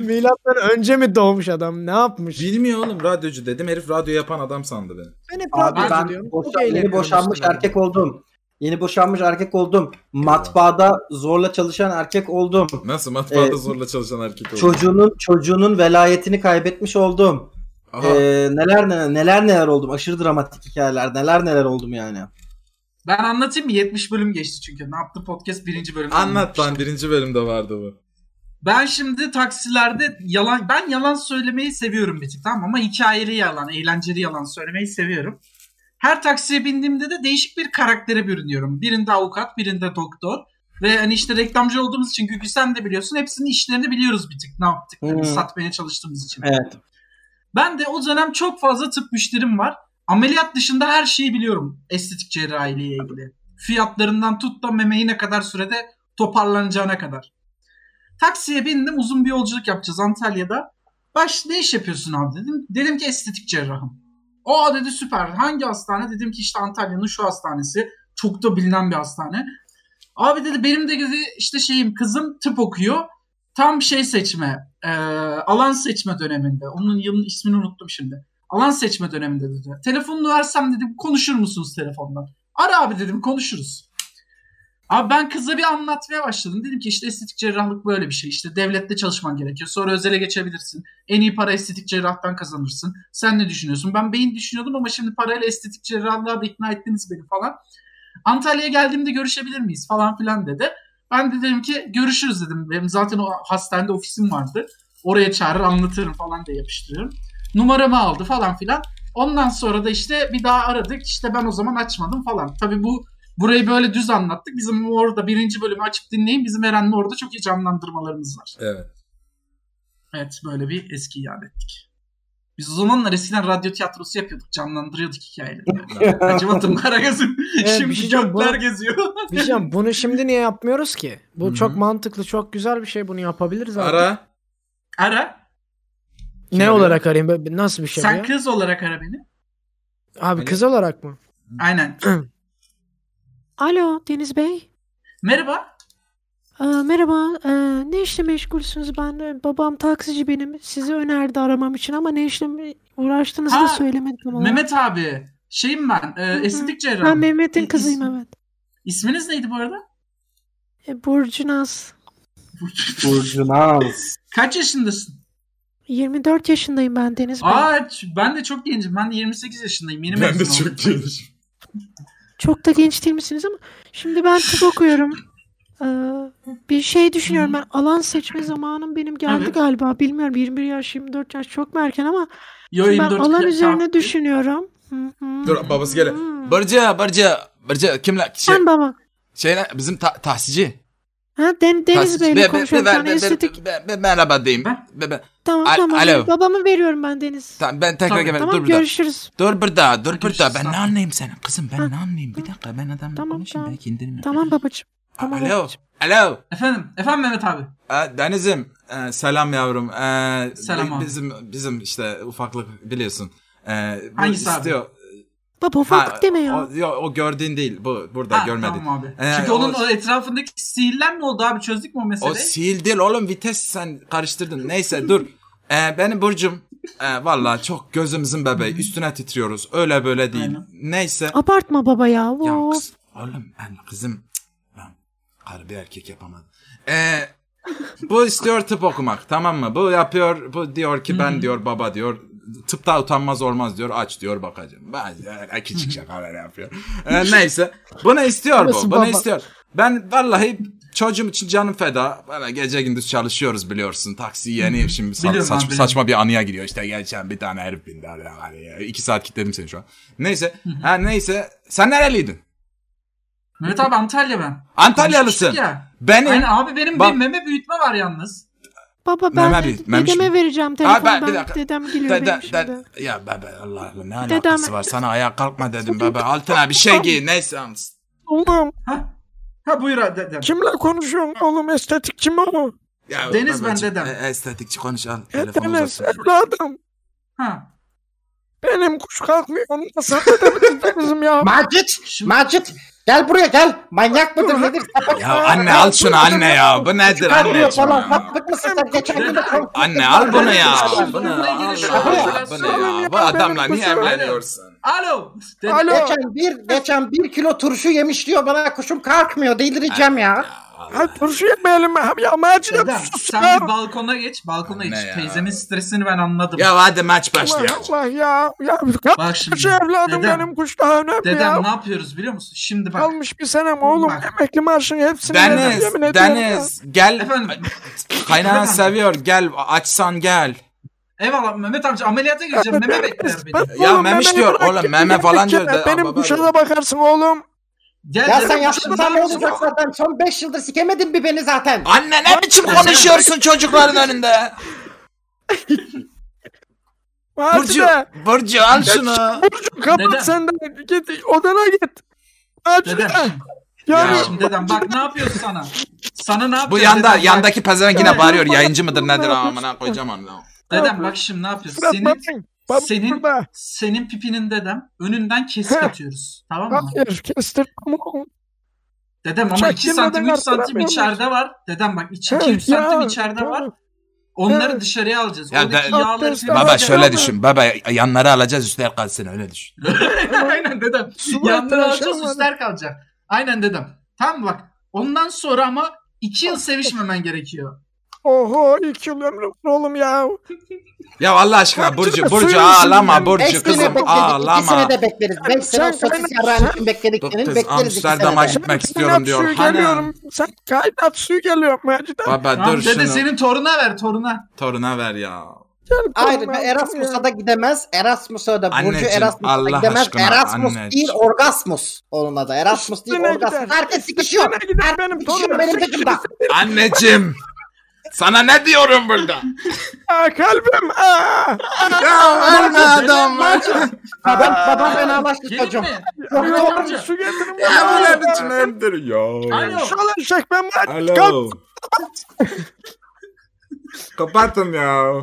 Milattan önce mi doğmuş adam? Ne yapmış? Bilmiyor oğlum radyocu dedim. Herif radyo yapan adam sandı beni. Ben hep Abi radyocu ben diyorum. boşa- Çok yeni eğleniyorum boşanmış erkek oldum. Yeni boşanmış erkek oldum. Matbaada zorla çalışan erkek oldum. Nasıl matbaada Ee, zorla çalışan erkek oldu. Çocuğunun çocuğunun velayetini kaybetmiş oldum. Aha. Ee, neler neler neler neler oldum. Aşırı dramatik hikayeler. Neler neler oldum yani. Ben anlatayım mı? 70 bölüm geçti çünkü. Ne yaptı podcast birinci bölümde Anlat lan birinci bölümde vardı bu. Ben şimdi taksilerde yalan ben yalan söylemeyi seviyorum bir tık tamam ama hikayeli yalan, eğlenceli yalan söylemeyi seviyorum. Her taksiye bindiğimde de değişik bir karaktere bürünüyorum. Birinde avukat, birinde doktor. Ve hani işte reklamcı olduğumuz için Gügü sen de biliyorsun. Hepsinin işlerini biliyoruz bir tık ne yaptıklarını Hı. satmaya çalıştığımız için. Evet. Ben de o dönem çok fazla tıp müşterim var. Ameliyat dışında her şeyi biliyorum estetik cerrahiyle ilgili. Fiyatlarından tut da memeyi ne kadar sürede toparlanacağına kadar. Taksiye bindim uzun bir yolculuk yapacağız Antalya'da. Baş ne iş yapıyorsun abi dedim. Dedim ki estetik cerrahım. O dedi süper. Hangi hastane? Dedim ki işte Antalya'nın şu hastanesi. Çok da bilinen bir hastane. Abi dedi benim de dedi işte şeyim kızım tıp okuyor. Tam şey seçme, e, alan seçme döneminde. Onun yılın ismini unuttum şimdi. Alan seçme döneminde dedi. Telefonunu versem dedim konuşur musunuz telefondan? Ara abi dedim konuşuruz. Abi ben kıza bir anlatmaya başladım. Dedim ki işte estetik cerrahlık böyle bir şey. İşte devlette çalışman gerekiyor. Sonra özele geçebilirsin. En iyi para estetik cerrahtan kazanırsın. Sen ne düşünüyorsun? Ben beyin düşünüyordum ama şimdi parayla estetik cerrahlığa da ikna ettiniz beni falan. Antalya'ya geldiğimde görüşebilir miyiz falan filan dedi. Ben de dedim ki görüşürüz dedim. Benim zaten o hastanede ofisim vardı. Oraya çağırır anlatırım falan diye yapıştırıyorum. Numaramı aldı falan filan. Ondan sonra da işte bir daha aradık. İşte ben o zaman açmadım falan. Tabii bu burayı böyle düz anlattık. Bizim orada birinci bölümü açıp dinleyin. Bizim Eren'le orada çok iyi canlandırmalarımız var. Evet. Evet böyle bir eski iade ettik. Biz o zamanlar eskiden radyo tiyatrosu yapıyorduk. Canlandırıyorduk hikayeleri. [LAUGHS] Acımatım Karagöz'üm. Evet, Şimdi şey gökler bu- geziyor. Bir şey bunu şimdi niye yapmıyoruz ki? Bu Hı hı. çok mantıklı, çok güzel bir şey. Bunu yapabiliriz abi. Ara. Ara. Ne arıyor? olarak arayayım? Nasıl bir şey Sen ya? kız olarak ara beni. Abi kız olarak mı? Aynen. [CLEARS THROAT] Alo Deniz Bey. Merhaba. Ee, merhaba. Ee, ne işle meşgulsünüz? Ben de babam taksici benim. Sizi önerdi aramam için ama ne işle uğraştığınızı Ha, da söylemedik ama. Mehmet abi. Şeyim ben. E, hı. estetik cerrahım. Ben Mehmet'in kızıyım evet. İsminiz neydi bu arada? E, Burcu Naz. Burcu Naz. Kaç yaşındasın? 24 yaşındayım ben Deniz Bey. Aa ben de çok gencim. Ben de 28 yaşındayım. Yeni Ben de oldum. çok gençim. Çok da genç değil misiniz ama şimdi ben tıp okuyorum. Ee, bir şey düşünüyorum ben alan seçme zamanım benim geldi Evet. galiba bilmiyorum 21 yaş 24 yaş çok mu erken ama Yo, şimdi ben 24 alan üzerine ya- düşünüyorum. Hı hı. Dur babası gele. Barca, Barca, Barca kimle? Şey, Sen baba. şey bizim ta- tahsici. Ha, Den Deniz. Bey'le Be- be- konuşuyorum. be- be- be- estetik. be- be- Merhaba diyeyim. Be- be- Tamam Al- tamam. alo. Babamı veriyorum ben Deniz. Tamam ben tekrar Tabii, gel. Tamam Dur burada. görüşürüz. Dur burada, dur Hadi burada. görüşürüz, Ben ne tamam. anlayayım senin kızım? Ben ne anlayayım? Bir dakika ben adamla Tamam, konuşayım. tamam. Belki indiririm. Tamam babacığım. Tamam Alo, babacığım. alo. Efendim, efendim Mehmet abi. Deniz'im, e, selam yavrum. Ee, Selam abi. Bizim bizim işte ufaklık biliyorsun. Bu Hangisi abi? Baba ufaklık deme ya. O, yo, o gördüğün değil. Bu burada Ha, görmedin. Tamam abi. Ee, Çünkü onun o- o etrafındaki sihirler ne oldu abi? Çözdük mü o O meseleyi? sil değil oğlum vites sen karıştırdın. Neyse dur. Ee, benim Burcum e, valla çok gözümüzün bebeği. Üstüne titriyoruz. Öyle böyle değil. Aynen. Neyse. Abartma baba ya. Ya Of. kız, oğlum ben kızım ben karı bir erkek yapamadım. Ee, bu istiyor tıp okumak tamam mı? Bu yapıyor bu diyor ki ben diyor baba diyor tıpta utanmaz olmaz diyor aç diyor bakacağım. Ben e, küçük şakalar yapıyor. Ee, neyse bunu istiyor bu bunu baba? istiyor. Ben vallahi çocuğum için canım feda. Böyle gece gündüz çalışıyoruz biliyorsun. Taksi yeni şimdi sa- saç- biliyorum. saçma bir anıya giriyor. İşte geçen bir tane herif bindi. Hadi. İki saat kilitledim seni şu an. Neyse. ha, neyse. Sen nereliydin? Mehmet abi Antalya ben. Antalyalısın. Benim. Aynen abi benim Bak- bir meme büyütme var yalnız. Baba ben Mehmet dedeme Bey. vereceğim telefonu. ben- bir ben, dakika. dedem geliyor De, de, benim şimdi. ya bebe Allah Allah ne Dedem- alakası var sana ayağa kalkma dedim bebe altına bir şey giy neyse Oğlum Ha? Ha buyur dedem. kimle konuşuyorsun oğlum estetikçi mi o? ya, Deniz ben dedem. e, estetikçi konuş al E, Deniz evladım. Ha. Benim kuş kalkmıyor. Onu nasıl edebiliriz bizim ya? Macit, Macit gel buraya gel. Manyak mıdır nedir? ya anne al şunu anne ya bu nedir anne falan. Sapık mısın sen? Geçen gün de konuştuk. Anne al bunu ya bunu al ya, bu ne ya bu adamla niye evleniyorsun? Alo. Alo. Geçen bir, geçen bir kilo turşu yemiş diyor bana kuşum kalkmıyor. Delireceğim ya. Ay turşu yemeyelim mi? Ya Macit Dedem sus sen bir balkona geç. Balkona geç. Teyzemin stresini ben anladım. Ya hadi maç Allah başlıyor. Allah ya. Ya Bak şimdi. Evladım Dedem. benim kuş daha önemli Dedem ya. ne yapıyoruz biliyor musun? Şimdi bak. Kalmış bir senem oğlum. Bak. Emekli maaşın hepsini Deniz, yemin ediyorum ya. Deniz gel. Efendim. Efendim? seviyor gel açsan gel. Eyvallah Mehmet amca ameliyata gireceğim. Meme bekler beni. Ya memiş diyor, oğlum, meme falan diyor. Benim kuşa da bakarsın oğlum. Gel Ya sen yaptın şimdi ne olacak zaten? Son 5 yıldır sikemedin bir beni zaten. Anne ne biçim konuşuyorsun çocukların önünde? [LAUGHS] Burcu. Burcu al şunu. Burcu kapat Dedem. sen de. Git odana git. Dedem. Yani Ya şimdi dedem bak ne yapıyorsun sana? Sana ne yapacağız Bu yanda dedem, yandaki pezevenk yine bağırıyor. Yayıncı mıdır nedir amına koyacağım onu. Dedem bak şimdi ne yapıyorsun? Senin senin burada. senin pipinin dedem önünden kesik Heh. atıyoruz. Tamam mı? Hayır kestirdim oğlum. Dedem ama Çekilmeden 2 santim 3 santim içeride var. Dedem bak 2 Heh, 3 santim içeride var. Onları Evet. dışarıya alacağız. Ya Oradaki yağları Baba şöyle ya. düşün. Baba yanları alacağız üstler kalsın öyle düşün. [LAUGHS] Aynen dedem. Yanları alacağız üstler kalacak. Aynen dedem. Tamam bak. Ondan sonra ama 2 yıl sevişmemen gerekiyor. Oho iki yıl ömrüm oğlum ya. Ya Allah aşkına Burcu Burcu ağlama Burcu sene kızım ağlama. İkisini de bekleriz. Beş sene o sosis yarrağın için bekledik. Kız Bekleriz iki Amsterdam'a sene de. gitmek istiyorum Kaynat diyor. suyu Hani? geliyorum. Sen kaynat suyu geliyor Macide. Baba dur dede şunu. senin toruna ver toruna. Toruna ver ya. Hayır Erasmus'a da gidemez. Erasmus'a da Burcu Erasmus'a da gidemez. aşkına, Erasmus anneciğim. değil Orgasmus onun adı. Erasmus değil Orgasmus. Herkes benim Sıkışıyor torunum. benim takımda. Anneciğim. Sana ne diyorum burada? [LAUGHS] Aa, kalbim. Aa. ya ölme adam. Babam, babam fenalaştı çocuğum. amca. Su getirin Ya bana. ulan için öldürüyor. Alo. Şu lan Şeyh ben. Kalk. Alo. Kapatın ya. Ya.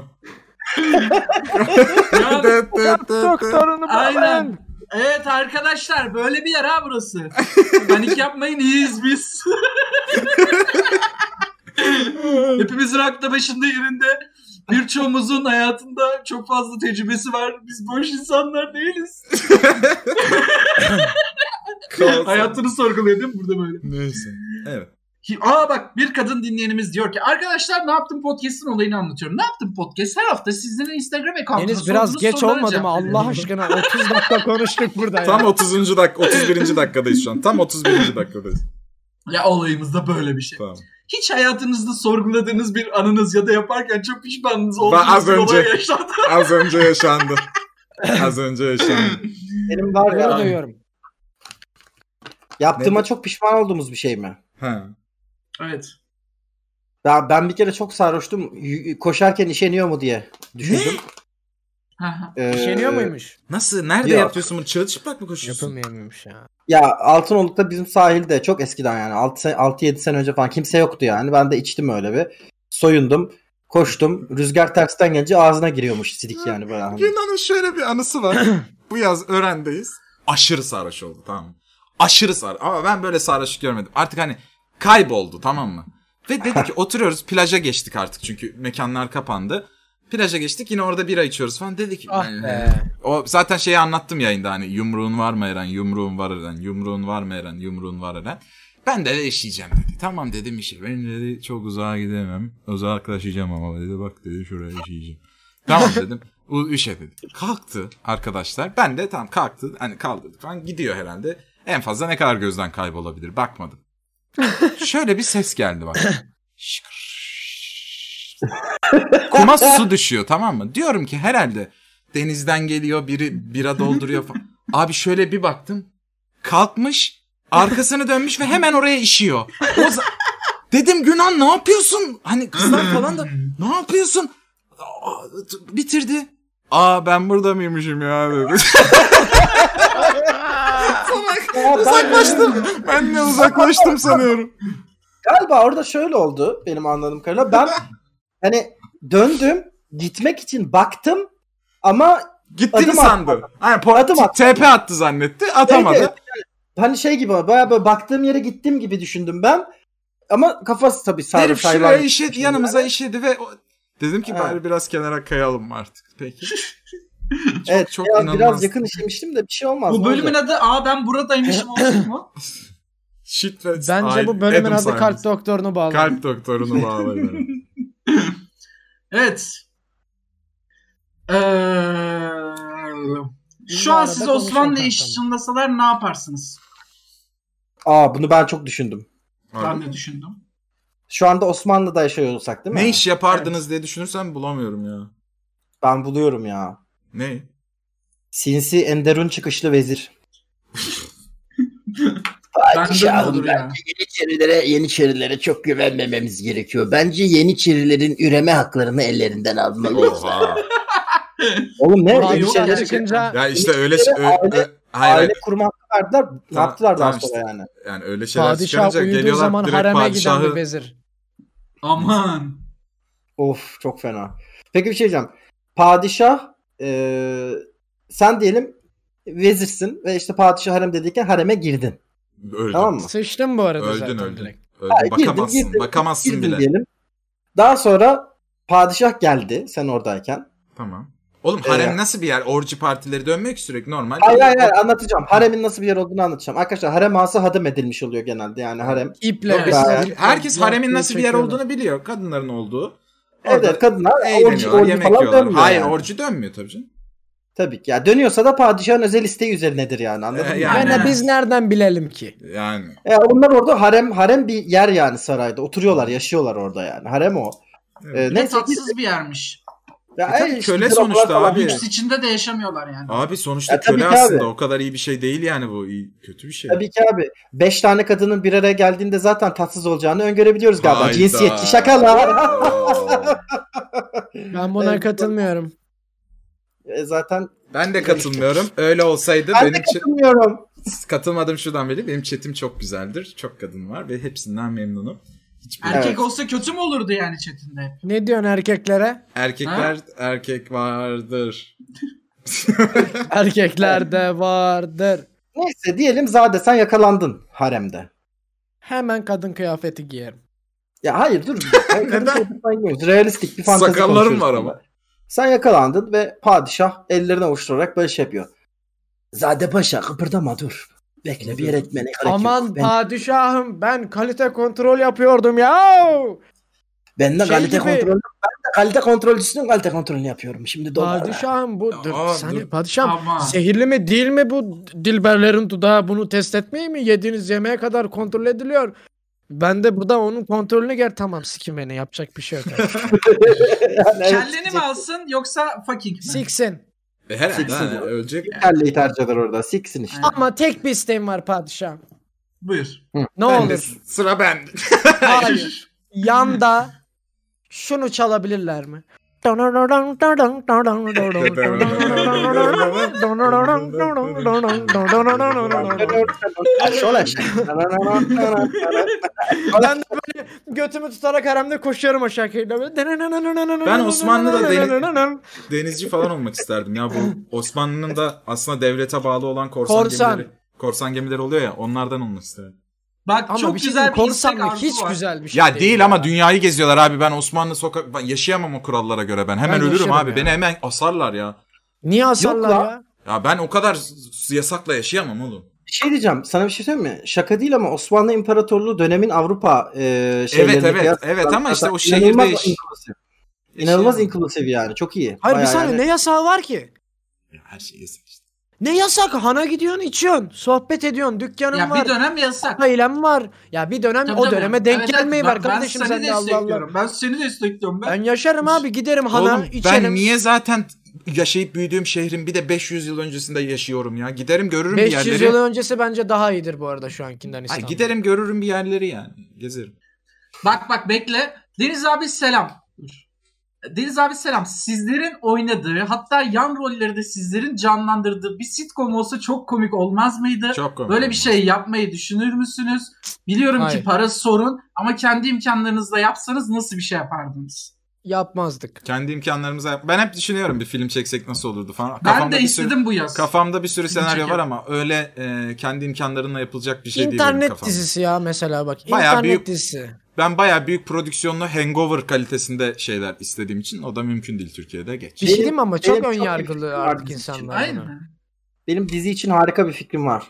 [LAUGHS] Doktorunu Aynen. Evet arkadaşlar böyle bir yer ha burası. Panik yapmayın iyiyiz biz. [LAUGHS] [LAUGHS] Hepimizin aklı başında yerinde. Birçoğumuzun hayatında çok fazla tecrübesi var. Biz boş insanlar değiliz. Hayatını sorguluyor değil mi burada böyle? Neyse. Evet. Aa bak bir kadın dinleyenimiz diyor ki arkadaşlar ne yaptım podcast'ın olayını anlatıyorum. Ne yaptım podcast? Her hafta sizlere Instagram account'una Deniz biraz geç olmadı mı? Allah aşkına 30 dakika konuştuk burada ya. Tam 30. dakika 31. dakikadayız şu an. Tam 31. dakikadayız. Ya olayımız da böyle bir şey. Tamam. Hiç hayatınızda sorguladığınız bir anınız ya da yaparken çok pişmanınız Ben olduğunuz az bir olay önce- yaşandı. Az önce yaşandı. [LAUGHS] Az önce yaşandı. Benim var Gurur ya. duyuyorum. Yaptığıma Ne? çok pişman olduğumuz bir şey mi? Ha. Evet. Ya ben bir kere çok sarhoştum. Y- Koşarken işeniyor mu diye düşündüm. Ee, İşeniyor muymuş? Nasıl? Nerede Yok. yapıyorsun bunu? Çırılçıplak mı koşuyorsun? Yapılmıyor muymuş ya? Ya Altınoluk'ta bizim sahilde çok eskiden yani 6-7 sene önce falan kimse yoktu yani. Ben de içtim öyle bir. Soyundum. Koştum. Rüzgar tersten gelince ağzına giriyormuş sidik yani böyle. Hani. Yunan'ın şöyle bir anısı var. [CLEARS THROAT] Bu yaz öğrendeyiz. Aşırı sarhoş oldu tamam mı? Aşırı sarhoş. Ama ben böyle sarhoş görmedim. Artık hani kayboldu tamam mı? Ve dedi ki [LAUGHS] oturuyoruz plaja geçtik artık çünkü mekanlar kapandı. Plaja geçtik yine orada bira içiyoruz falan. Dedi ki Ah "Ee, be. o zaten şeyi anlattım yayında hani yumruğun var mı Eren, yumruğun var Eren, yumruğun var mı Eren, yumruğun var Eren. Ben de işleyeceğim dedi. Tamam dedim işe. Ben dedi çok uzağa gidemem. Uzaklaşacağım ama dedi bak dedi şuraya işeyeceğim. Tamam [LAUGHS] dedim. U işe dedi. Kalktı arkadaşlar. Ben de tam kalktı. Hani kaldırdık falan gidiyor herhalde. En fazla ne kadar gözden kaybolabilir bakmadım. [LAUGHS] Şöyle bir ses geldi bak. Şıkır. Kuma [LAUGHS] su düşüyor tamam mı? Diyorum ki herhalde denizden geliyor biri bira dolduruyor falan. Abi şöyle bir baktım. Kalkmış arkasını dönmüş ve hemen oraya işiyor. O Dedim Günan ne yapıyorsun? Hani kızlar falan da ne yapıyorsun? Aa, bitirdi. Aa ben burada mıymışım ya dedi. Salak. uzaklaştım. Ben de uzaklaştım sanıyorum. Galiba orada şöyle oldu benim anladığım kadarıyla. Ben hani döndüm gitmek için baktım ama Gittiğini sandı. Hani po- Adım attı. TP attı zannetti. Atamadı. Evet, hani şey gibi baya böyle baktığım yere gittim gibi düşündüm ben. Ama kafası tabii Herif sarhoş hayvan. şuraya işedi, yanımıza işedi ve o- dedim ki Evet. bari biraz kenara kayalım artık. Peki. [LAUGHS] evet, çok biraz, inanılmaz. biraz yakın işemiştim de bir şey olmaz. Bu bölümün olacak? adı Aa ben buradaymışım olsun mu? [LAUGHS] Shit Bence bu bölümün Adam adı Science. kalp doktorunu bağlı. Kalp doktorunu bağlayalım. [LAUGHS] Evet. Ee, şu an konuşalım Osmanlı iş ne yaparsınız? Aa bunu ben çok düşündüm. Ben de düşündüm. Şu anda Osmanlı'da yaşıyor olsak değil mi? ne iş yapardınız diye düşünürsem bulamıyorum ya. Ben buluyorum ya. Ne? Sinsi Enderun çıkışlı vezir. Bende de olur ya. Yeniçerilere, Yeniçerilere çok güvenmememiz gerekiyor. Bence Yeniçerilerin üreme haklarını ellerinden almalıyız. [LAUGHS] Oğlum ne? Yeniçerileri ya. çıkınca ya işte öyle Yeniçeri ö- aile- ö- hayır, aile hayır. kurma hakkı verdiler. Ne Tamam, yaptılar daha tamam sonra işte. yani? yani öyle şeyler padişah çıkarınca geliyorlar zaman direkt hareme giden padişahı bir vezir. Aman. Of çok fena. Peki bir şey diyeceğim. Padişah e, sen diyelim vezirsin ve işte padişah harem dediyken hareme girdin. Öldün. Tamam mı? Sıçtın bu arada Öldün zaten öldün. direkt. öldün. Ha, girdin, bakamazsın. girdin, bakamazsın Girdin bile. diyelim. Daha sonra padişah geldi sen oradayken. Tamam. Oğlum harem Ee, nasıl bir yer? Orji partileri dönmüyor ki sürekli normal. Hayır hayır hayır anlatacağım. Haremin nasıl bir yer olduğunu anlatacağım. Arkadaşlar harem ağası hadım edilmiş oluyor genelde yani harem. İple. Yok, gayet- Herkes haremin nasıl bir yer olduğunu biliyor. Kadınların olduğu. Evet evet kadınlar orji, orji yemek falan yiyorlar. dönmüyor. Hayır yani. orji dönmüyor tabii canım. Tabii ki. Ya dönüyorsa da padişahın özel isteği üzerinedir yani anladın Ee, mı? yani- Yani biz nereden bilelim ki? Yani. Ya onlar orada harem harem bir yer yani sarayda. Oturuyorlar, yaşıyorlar orada yani. Harem o. Evet. Ee, de neyse tatsız bir yermiş. Ya, E tabii işte köle sonuçta falan abi. Lüks içinde de yaşamıyorlar yani. Abi sonuçta Ya tabii köle aslında abi. o kadar iyi bir şey değil yani bu. İyi, kötü bir şey. Tabii ki abi. Beş tane kadının bir araya geldiğinde zaten tatsız olacağını öngörebiliyoruz galiba. Hayda. Cinsiyetçi şakalar. [LAUGHS] Ben buna Evet. katılmıyorum. E, zaten ben de [LAUGHS] katılmıyorum. Öyle olsaydı ben de benim chat- katılmıyorum. [LAUGHS] katılmadım şuradan beri. Benim chatim çok güzeldir. Çok kadın var ve hepsinden memnunum. Hiçbir Erkek Evet. olsa kötü mü olurdu yani chatinde? Ne diyorsun erkeklere? erkekler erkek vardır. [LAUGHS] Erkeklerde vardır. Neyse diyelim Zade sen yakalandın haremde. Hemen kadın kıyafeti giyerim. Ya hayır dur. Hayır, Neden? Realistik bir fantezi Sakallarım var ama. Sen yakalandın ve padişah ellerini ovuşturarak böyle şey yapıyor. Zade Paşa kıpırdama dur. Bekle bir yere etmene gerek Aman yok. Ben, padişahım ben kalite kontrol yapıyordum ya. benden şey kalite gibi- kontrolü ben de kalite kontrolcüsünün kalite kontrolünü yapıyorum. Şimdi dolar. Padişahım bu dur, Aa, saniye, dur. padişahım Ama zehirli mi değil mi bu dilberlerin dudağı bunu test etmeyi mi yediğiniz yemeğe kadar kontrol ediliyor. Ben de burada onun kontrolünü ger tamam sikim beni yapacak bir şey yok. [LAUGHS] Yani kelleni mi alsın yoksa fucking mi? Siksin. E, herhalde Siksin ha, ölecek. Kelleyi tercih eder orada. Siksin işte. Ama tek bir isteğim var padişahım. Buyur. Ne Ben de olur. sıra bende. Hayır. [LAUGHS] Yanda şunu çalabilirler mi? Şöyle şey. ben de böyle götümü tutarak haremde koşuyorum o şarkıyla. Ben Osmanlı'da deli- Denizci falan olmak isterdim ya bu Osmanlı'nın da aslında devlete bağlı olan korsan, Korsan. gemileri korsan gemileri oluyor ya onlardan olmak isterdim. Bak Ama çok bir şey güzel bir istek korsanlık arzu hiç var. güzel bir şey Ya değil ama dünyayı geziyorlar abi ben Osmanlı sokak ben yaşayamam o kurallara göre ben hemen Ben ölürüm abi ya. beni hemen asarlar ya. Niye asarlar Yok ya? Ya ben o kadar yasakla yaşayamam oğlum. Bir şey diyeceğim. Sana bir şey söyleyeyim mi? Şaka değil ama Osmanlı İmparatorluğu dönemin Avrupa e, Evet, evet, evet ama işte o İnanılmaz şehirde yaş- inclusive. İnanılmaz inclusive yani. Çok iyi. Hayır bir Bayağı saniye yani- ne yasağı var ki? Ya her şey yasak. Ne yasak? Hana gidiyorsun içiyorsun. Sohbet ediyorsun. Dükkanın Ya var. bir dönem yasak. Ailem var. Ya bir dönem Tabii o tabii. döneme denk Evet, gelmeyi evet. var Ben- kardeşim sen seni de Allah Allah. Ben seni destekliyorum. Ben, Ben yaşarım abi giderim hana Oğlum içerim. ben niye zaten yaşayıp büyüdüğüm şehrin bir de 500 yıl öncesinde yaşıyorum ya. Giderim görürüm bir 500 yerleri. yıl öncesi bence daha iyidir bu arada şu ankinden Ay, İstanbul. giderim görürüm bir yerleri yani. Gezerim. Bak bak bekle. Deniz abi selam. Deniz abi selam. Sizlerin oynadığı hatta yan rolleri de sizlerin canlandırdığı bir sitcom olsa çok komik olmaz mıydı? Çok komik. Böyle bir şey yapmayı düşünür müsünüz? Biliyorum Hayır. ki para sorun ama kendi imkanlarınızla yapsanız nasıl bir şey yapardınız? Yapmazdık. Kendi imkanlarımıza yap- Ben hep düşünüyorum bir film çeksek nasıl olurdu falan. Ben Kafamda de bir sürü- istedim bu yaz. Kafamda bir sürü Film senaryo var ama öyle e, kendi imkanlarınla yapılacak bir şey değil benim İnternet kafamda. dizisi ya mesela bak. Bayağı İnternet büyük- dizisi. Ben bayağı büyük prodüksiyonlu hangover kalitesinde şeyler istediğim için o da mümkün değil Türkiye'de geç. Bir şey diyeyim mi ama çok ön yargılı artık insanlar. buna. Aynen. Benim dizi için harika bir fikrim var.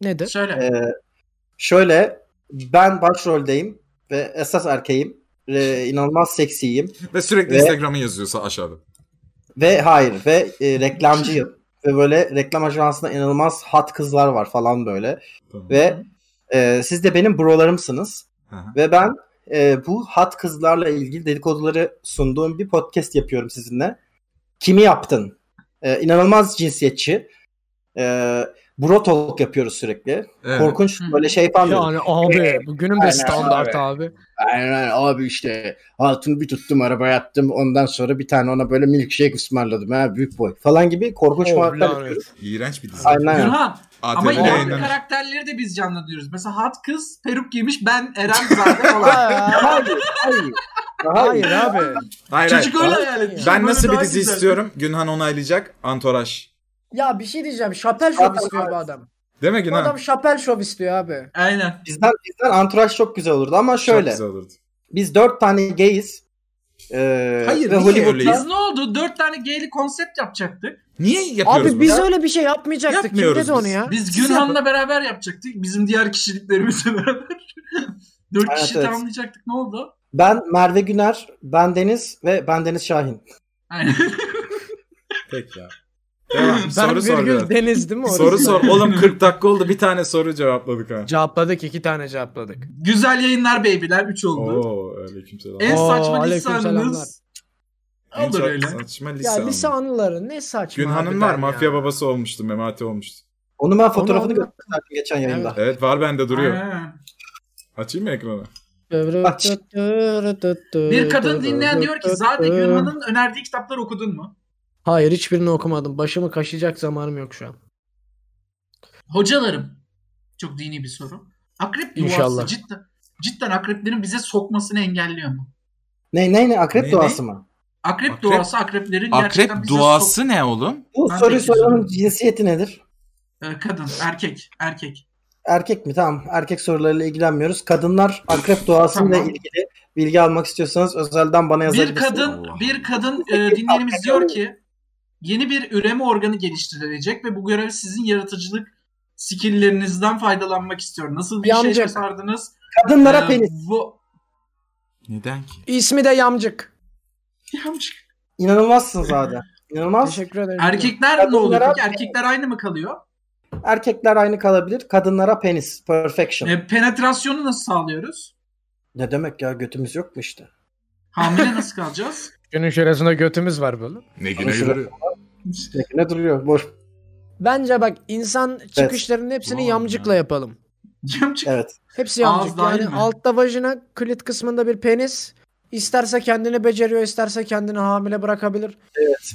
Nedir? Şöyle. Ee, şöyle ben başroldeyim ve esas erkeğim. Ee, inanılmaz seksiyim. Ve sürekli Ve- Instagram'ı yazıyorsa aşağıda. Ve hayır ve e, reklamcıyım. ve böyle reklam ajansında inanılmaz hot kızlar var falan böyle. Tamam. Ve e, siz de benim brolarımsınız. Hı. Ve ben e, bu hot kızlarla ilgili dedikoduları sunduğum bir podcast yapıyorum sizinle. Kimi yaptın? E, inanılmaz cinsiyetçi. E, bro talk yapıyoruz sürekli. Evet. Korkunç böyle şey falan. Yani abi bugünün de standart abi. Aynen abi işte altını bir tuttum arabaya attım ondan sonra bir tane ona böyle milkshake ısmarladım ha büyük boy falan gibi korkunç Oh, muhabbetler yapıyoruz. İğrenç bir dizi. Aynen. Gürhan ama yayınlanır. karakterleri de biz canlandırıyoruz. Mesela hat kız peruk giymiş ben Eren Zade [LAUGHS] falan. Hayır, hayır. Hayır abi. Hayır, Çocuk hayır. öyle yani. Ben Böyle nasıl bir dizi güzel. istiyorum? Günhan onaylayacak. Antoraj. Ya bir şey diyeceğim. Şapel şov Zaten istiyor bu evet. adam. Değil mi Bu adam şapel şov istiyor abi. Aynen. Bizden bizden anturaj çok güzel olurdu ama Çok şöyle. güzel olurdu. Biz dört tane gayiz. Ee, Hayır, ve Hollywood'da? Biz ne oldu? Dört tane gayli konsept yapacaktık. Niye yapıyoruz Abi biz bunu? öyle bir şey yapmayacaktık. Kim Yapmıyoruz dedi onu biz. ya? Biz Günhan'la beraber yapacaktık. Bizim diğer kişiliklerimizle [LAUGHS] beraber. Dört Evet, kişi evet. tamamlayacaktık. Ne oldu? ben Merve Güner, ben Deniz ve ben Deniz Şahin. Aynen. Peki ya. Devam. Ben soru sor. Deniz değil mi? orası? Soru sor. Oğlum 40 dakika oldu bir tane soru cevapladık ha. Cevapladık iki tane cevapladık. Güzel yayınlar beybiler. Üç oldu. Oo aleykümselam. En Oo, saçma aleykümselamlar. lisanınız. Olur öyle. saçma lise. Ya anıları ne saçma. Günhan'ın var ya. mafya babası olmuştu. Memati olmuştu. Onu ben fotoğrafını gösterdim geçen yayında. Evet var bende duruyor. Aynen. Açayım mı ekranı? Aç. Bir kadın dinleyen diyor ki Zade Gülhan'ın önerdiği kitapları okudun mu? Hayır hiçbirini okumadım. Başımı kaşıyacak zamanım yok şu an. Hocalarım. Çok dini bir soru. Akrep duası İnşallah. cidden, cidden akreplerin bize sokmasını engelliyor mu? Ne ne ne akrep Ne, duası mı? Akrep, Akrep- duası akreplerin gerçekten Akrep bize duası ne oğlum? Bu Ben soruyu soranın cinsiyeti nedir? sok- Ee, kadın, erkek, erkek. Erkek mi? Tamam. Erkek sorularıyla ilgilenmiyoruz. Kadınlar akrep duasıyla Tamam. ilgili bilgi almak istiyorsanız özelden bana Bir yazabilirsiniz. kadın, Allah. bir kadın e, dinleyenimiz diyor ki yeni bir üreme organı geliştirilecek ve bu görev sizin yaratıcılık skilllerinizden faydalanmak istiyor. Nasıl bir şey Yamcık. başardınız? Kadınlara Ee, penis. Bu... Neden ki? İsmi de Yamcık. Yamcık. İnanılmazsın zaten. [LAUGHS] İnanılmaz. Teşekkür ederim. Erkekler ne oluyor? Kadınlara- Peki erkekler aynı mı kalıyor? Erkekler aynı kalabilir. Kadınlara penis. Perfection. E, penetrasyonu nasıl sağlıyoruz? Ne demek ya götümüz yok mu işte? Hamile nasıl kalacağız? Günün şurasında götümüz var böyle. Ne güne Ne duruyor? Boş. Bence bak insan çıkışlarının hepsini Ulan yamcıkla ya. yapalım. Yamcık. Evet. Hepsi Ağız yamcık. dahil Yani mi? altta vajina, klit kısmında bir penis. İsterse kendini beceriyor, isterse kendini hamile bırakabilir.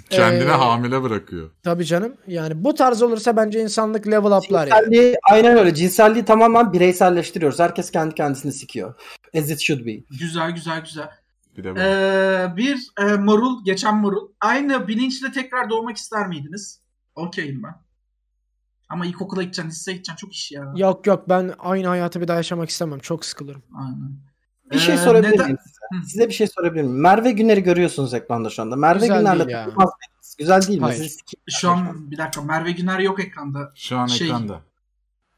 Kendine Ee, hamile bırakıyor. Tabii canım. Yani bu tarz olursa bence insanlık level up'lar yani. Cinselliği, aynen öyle. Cinselliği tamamen bireyselleştiriyoruz. Herkes kendi kendisini sikiyor. As it should be. Güzel güzel güzel. Bir de bu. Ee, bir e, marul, geçen marul. Aynı bilinçle tekrar doğmak ister miydiniz? Okeyim ben. Ama ilkokula gideceksin, liseye gideceksin. Çok iş ya. Yok yok ben aynı hayatı bir daha yaşamak istemem. Çok sıkılırım. Aynen. Bir şey Ee, sorabilir neden- miyim size? Hı. Size bir şey sorabilir miyim? Merve Güner'i görüyorsunuz ekranda şu anda. Merve Güzel Güner'le takılmaz mıydınız? Güzel değil mi? Hayır. Siz. Şu an bir dakika Merve Güner yok ekranda. Şu an şey- ekranda.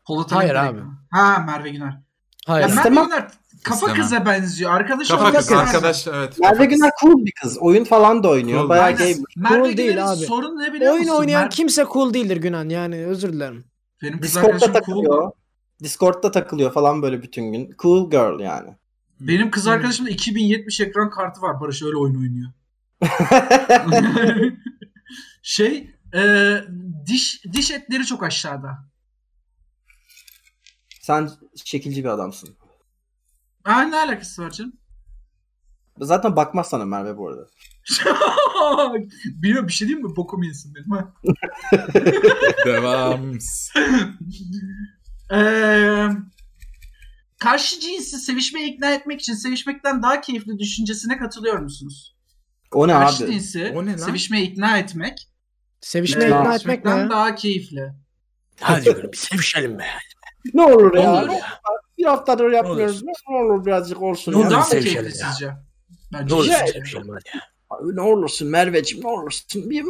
Polat Hayır abi. ekranı. Ha Merve Güner. Hayır. Ya Merve İstemem. Güner kafa İstemem. kıza benziyor. Arkadaş Kafa kız arkadaş evet. Merve. Güner cool bir kız. Oyun falan da oynuyor. Cool. Bayağı Aynen. gay. Merve Cool değil abi. sorunu ne biliyor Oyun musun? oynayan Mer- kimse cool değildir Günan. Yani özür dilerim. Benim kız Discord'da arkadaşım cool. takılıyor. Discord'da takılıyor falan böyle bütün gün. Cool girl yani. Benim kız arkadaşımda 2070 ekran kartı var. Barış öyle oyun oynuyor. [LAUGHS] şey e, diş diş etleri çok aşağıda. Sen şekilci bir adamsın. Aa, ne alakası var canım? Zaten bakmaz sana Merve bu arada. [LAUGHS] Biliyorum bir şey diyeyim mi? Bokumu yesin benim. Ha. [LAUGHS] Devam. Ee, karşı cinsi sevişmeye ikna etmek için sevişmekten daha keyifli düşüncesine katılıyor musunuz? O ne Karşı abi? cinsi O ne lan? sevişmeye ikna etmek Sevişmeye ikna etmek ne sevişmekten ya? daha keyifli. Hadi bir sevişelim be. Ne olur ya. Olur Ne olur. Bir haftadır yapmıyoruz. Ne olur birazcık olsun. Ne ya. olur sevişelim ya. sizce? Bence Ne olur şey- sevişelim hadi. Abi ne olursun Merveciğim ne olursun. Bir...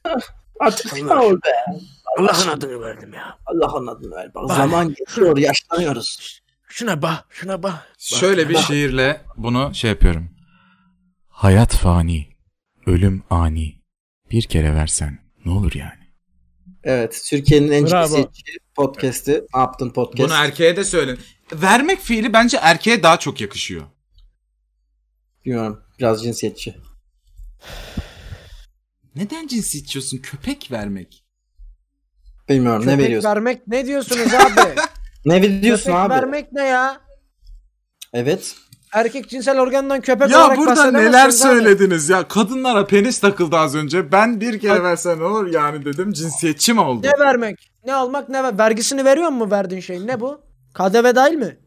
[LAUGHS] Artık ne ol be. Allah'ın adını verdim ya. Allah'ın adını ver. Bak, Bak. zaman geçiyor yaşlanıyoruz. Şuna bak, şuna bak. Şöyle bir şiirle bunu şey yapıyorum. Hayat fani, ölüm ani. Bir kere versen ne olur yani? Evet Türkiye'nin en cinsiyetçi podcast'i. Ne yaptın podcast? Bunu erkeğe de söyleyin. Vermek fiili bence erkeğe daha çok yakışıyor. Bilmiyorum. Biraz cinsiyetçi. Neden cins içiyorsun? Köpek vermek. Bilmiyorum ne Köpek veriyorsun? vermek ne diyorsunuz abi? [LAUGHS] Ne veriyorsun köpek abi? vermek ne ya? Evet. Erkek cinsel organdan köpek Ya olarak burada bahsedemezsiniz neler abi. söylediniz ya. Kadınlara penis takıldı az önce. Ben bir kere versen ne olur yani dedim. Cinsiyetçi mi oldu? Ne vermek? Ne almak ne ver? Vergisini veriyor mu verdiğin şeyin? Ne bu? KDV dahil mi?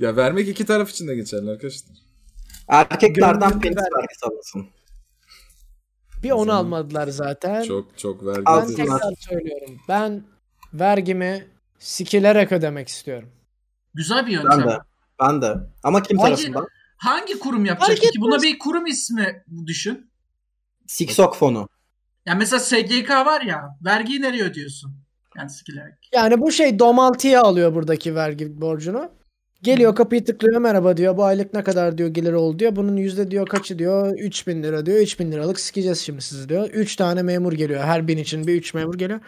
Ya vermek iki taraf için de geçerli arkadaşlar. Erkeklerden penis ver. vergisi alırsın. Bir onu almadılar zaten. Çok çok vergi ben Al- alıyoruz. tekrar söylüyorum. Ben vergimi sikilerek ödemek istiyorum. Güzel bir Ben yöntem. de. Ben de. Ama kim Hayır. tarafından? Hangi kurum yapacak peki? Buna bir kurum ismi düşün. Siksok fonu. Ya mesela SGK var ya vergiyi nereye ödüyorsun? Yani sikilerek. Yani bu şey domaltıya alıyor buradaki vergi borcunu. Geliyor kapıyı tıklıyor merhaba diyor. Bu aylık ne kadar diyor gelir oldu diyor. Bunun yüzde diyor kaçı diyor 3000 lira diyor. 3000 liralık sikeceğiz şimdi sizi diyor. 3 tane memur geliyor. Her bin için bir 3 memur geliyor.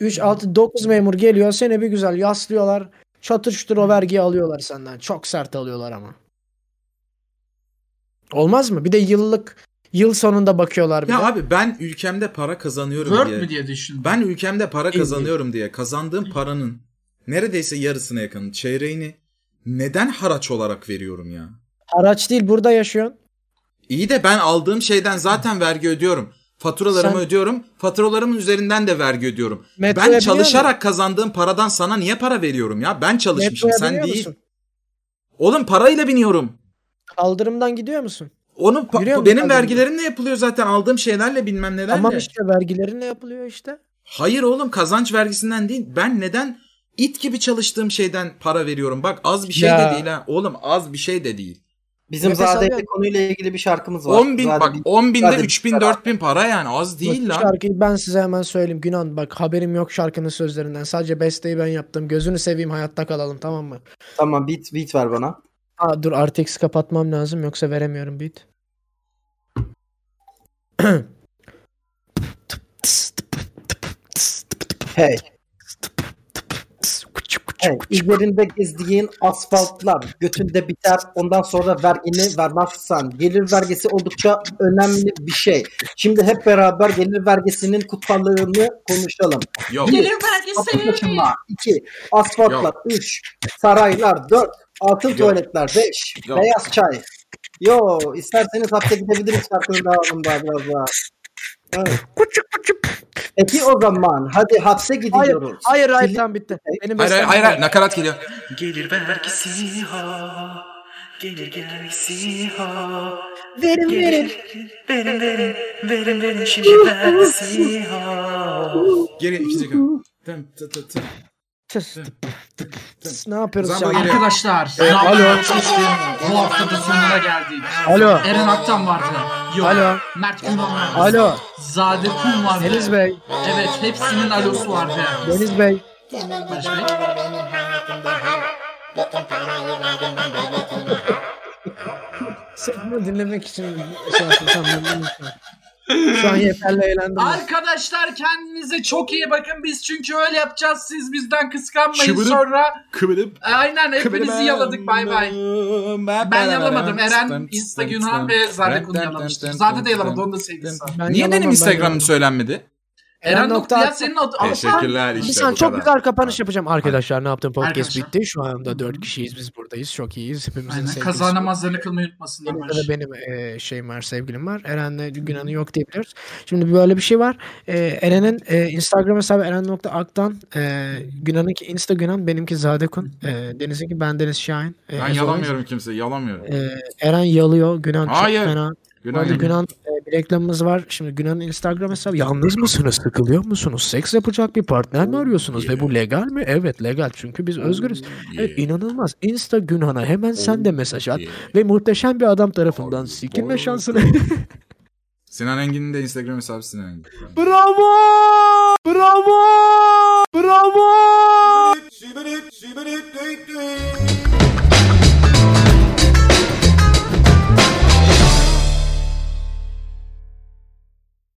3, 6, 9 memur geliyor. Seni bir güzel yaslıyorlar. Çatır çutur o vergiyi alıyorlar senden. Çok sert alıyorlar ama. Olmaz mı? Bir de yıllık yıl sonunda bakıyorlar bir Ya de. abi ben ülkemde para kazanıyorum Word diye. mü diye düşün. Ben ülkemde para kazanıyorum diye kazandığım paranın neredeyse yarısına yakın çeyreğini neden haraç olarak veriyorum ya? Haraç değil burada yaşıyorsun. İyi de ben aldığım şeyden zaten vergi ödüyorum. Faturalarımı Sen- ödüyorum. Faturalarımın üzerinden de vergi ödüyorum. Metroya ben biniyor çalışarak kazandığım paradan sana niye para veriyorum ya? Ben çalışmışım Metroya sen biniyor değil. musun? Oğlum parayla biniyorum. Kaldırımdan gidiyor musun? Onun Yürüyor benim vergilerimle yapılıyor zaten aldığım şeylerle bilmem nelerle. Tamam işte vergilerinle yapılıyor işte. Hayır oğlum kazanç vergisinden değil. Ben neden it gibi çalıştığım şeyden para veriyorum? Bak az bir şey Ya. de değil ha. Oğlum az bir şey de değil. Bizim Nefes Zade alıyor. ile konuyla ilgili bir şarkımız var. 10 bin Zade bak bir- 10 binde Zade 3 bin bir- 4 bin para yani az değil lan. Şarkıyı ben size hemen söyleyeyim. Günan bak haberim yok şarkının sözlerinden. Sadece besteyi ben yaptım. Gözünü seveyim hayatta kalalım tamam mı? Tamam beat, beat ver bana. Aa, dur RTX kapatmam lazım yoksa veremiyorum beat. Hey. Hey, üzerinde gezdiğin asfaltlar götünde biter. Ondan sonra vergini vermezsen. Gelir vergisi oldukça önemli bir şey. Şimdi hep beraber gelir vergisinin kutlallığını konuşalım. Yok. Gelir Kapı vergisi. 2. Asfaltlar 3. Saraylar 4. Altın tuvaletler 5. Yok. Beyaz çay. Yo isterseniz hapse gidebiliriz şarkının devamında biraz daha. Evet. Peki o zaman hadi hapse Hayır, gidiyoruz. hayır, hayır Dili- tamam bitti. Benim Hayır hayır bestem hayır, hayır nakarat geliyor. Gelir vergisi ha Gelir vergisi ha Verin verin. Verin verin Verin verin şimdi [LAUGHS] vergisi ha Geri ikinci kere. Tım, tı, tı, tı. Tıs, tıp, tıp, tıs. Ne yapıyoruz şu an? Arkadaşlar. Evet, alo. Bu hafta da sonuna geldik. Alo. Eren Aktan vardı. Yok. Alo. Mert Kuman vardı. Alo. Zade Kum vardı. Deniz Bey. Evet hepsinin alosu vardı. Deniz Bey. Barış Bey. Sırf bunu dinlemek için şey yaptım. Tamam, şu an. Şu an yeterli eğlendim. Arkadaşlar kendinize çok iyi bakın. Biz çünkü öyle yapacağız. Siz bizden kıskanmayın Şıbırıp. sonra. Kıvırıp. Aynen hepinizi yaladık. Bay bay. Ben yalamadım. Eren, Insta Günhan ve Zade Kun yalamıştır. Zade de yalamadı. Onun da. Ben Niye benim ben Instagram'ım söylenmedi? Eren nokta nokta senin adı. Teşekkürler Bir işte saniye bu çok kadar. güzel kapanış yapacağım. Arkadaşlar ne yaptım podcast Arkadaşlar. bitti. Şu anda dört kişiyiz biz buradayız. Çok iyiyiz. Hepimizin Aynen. sevgilisi Kaza var. namazlarını kılmayı unutmasınlar. Benim Barış. benim e, şeyim var, sevgilim var. Eren'le Günan'ı yok diyebiliyoruz. Şimdi böyle bir şey var. E, Eren'in e, Instagram hesabı eren.aktan. E, Günan'ınki Insta Günan, benimki Zadekun. E, Deniz'inki ben Deniz Şahin. E, Ben as always. yalamıyorum kimseyi yalamıyorum. E, Eren yalıyor. Günan Hayır. çok fena. Günay'ın Günan bir reklamımız var. Şimdi Günan'ın Instagram hesabı yalnız mısınız? Sıkılıyor musunuz? Seks yapacak bir partner mi arıyorsunuz? Ve bu legal mi? Evet legal. Çünkü biz özgürüz. Yeah. Evet, inanılmaz. Insta Günhan'a hemen sen de mesaj at. Ve muhteşem bir adam tarafından sikilme şansını. [LAUGHS] Sinan Engin'in de Instagram hesabı Sinan Engin. Bravo! Bravo! Bravo! Bravo!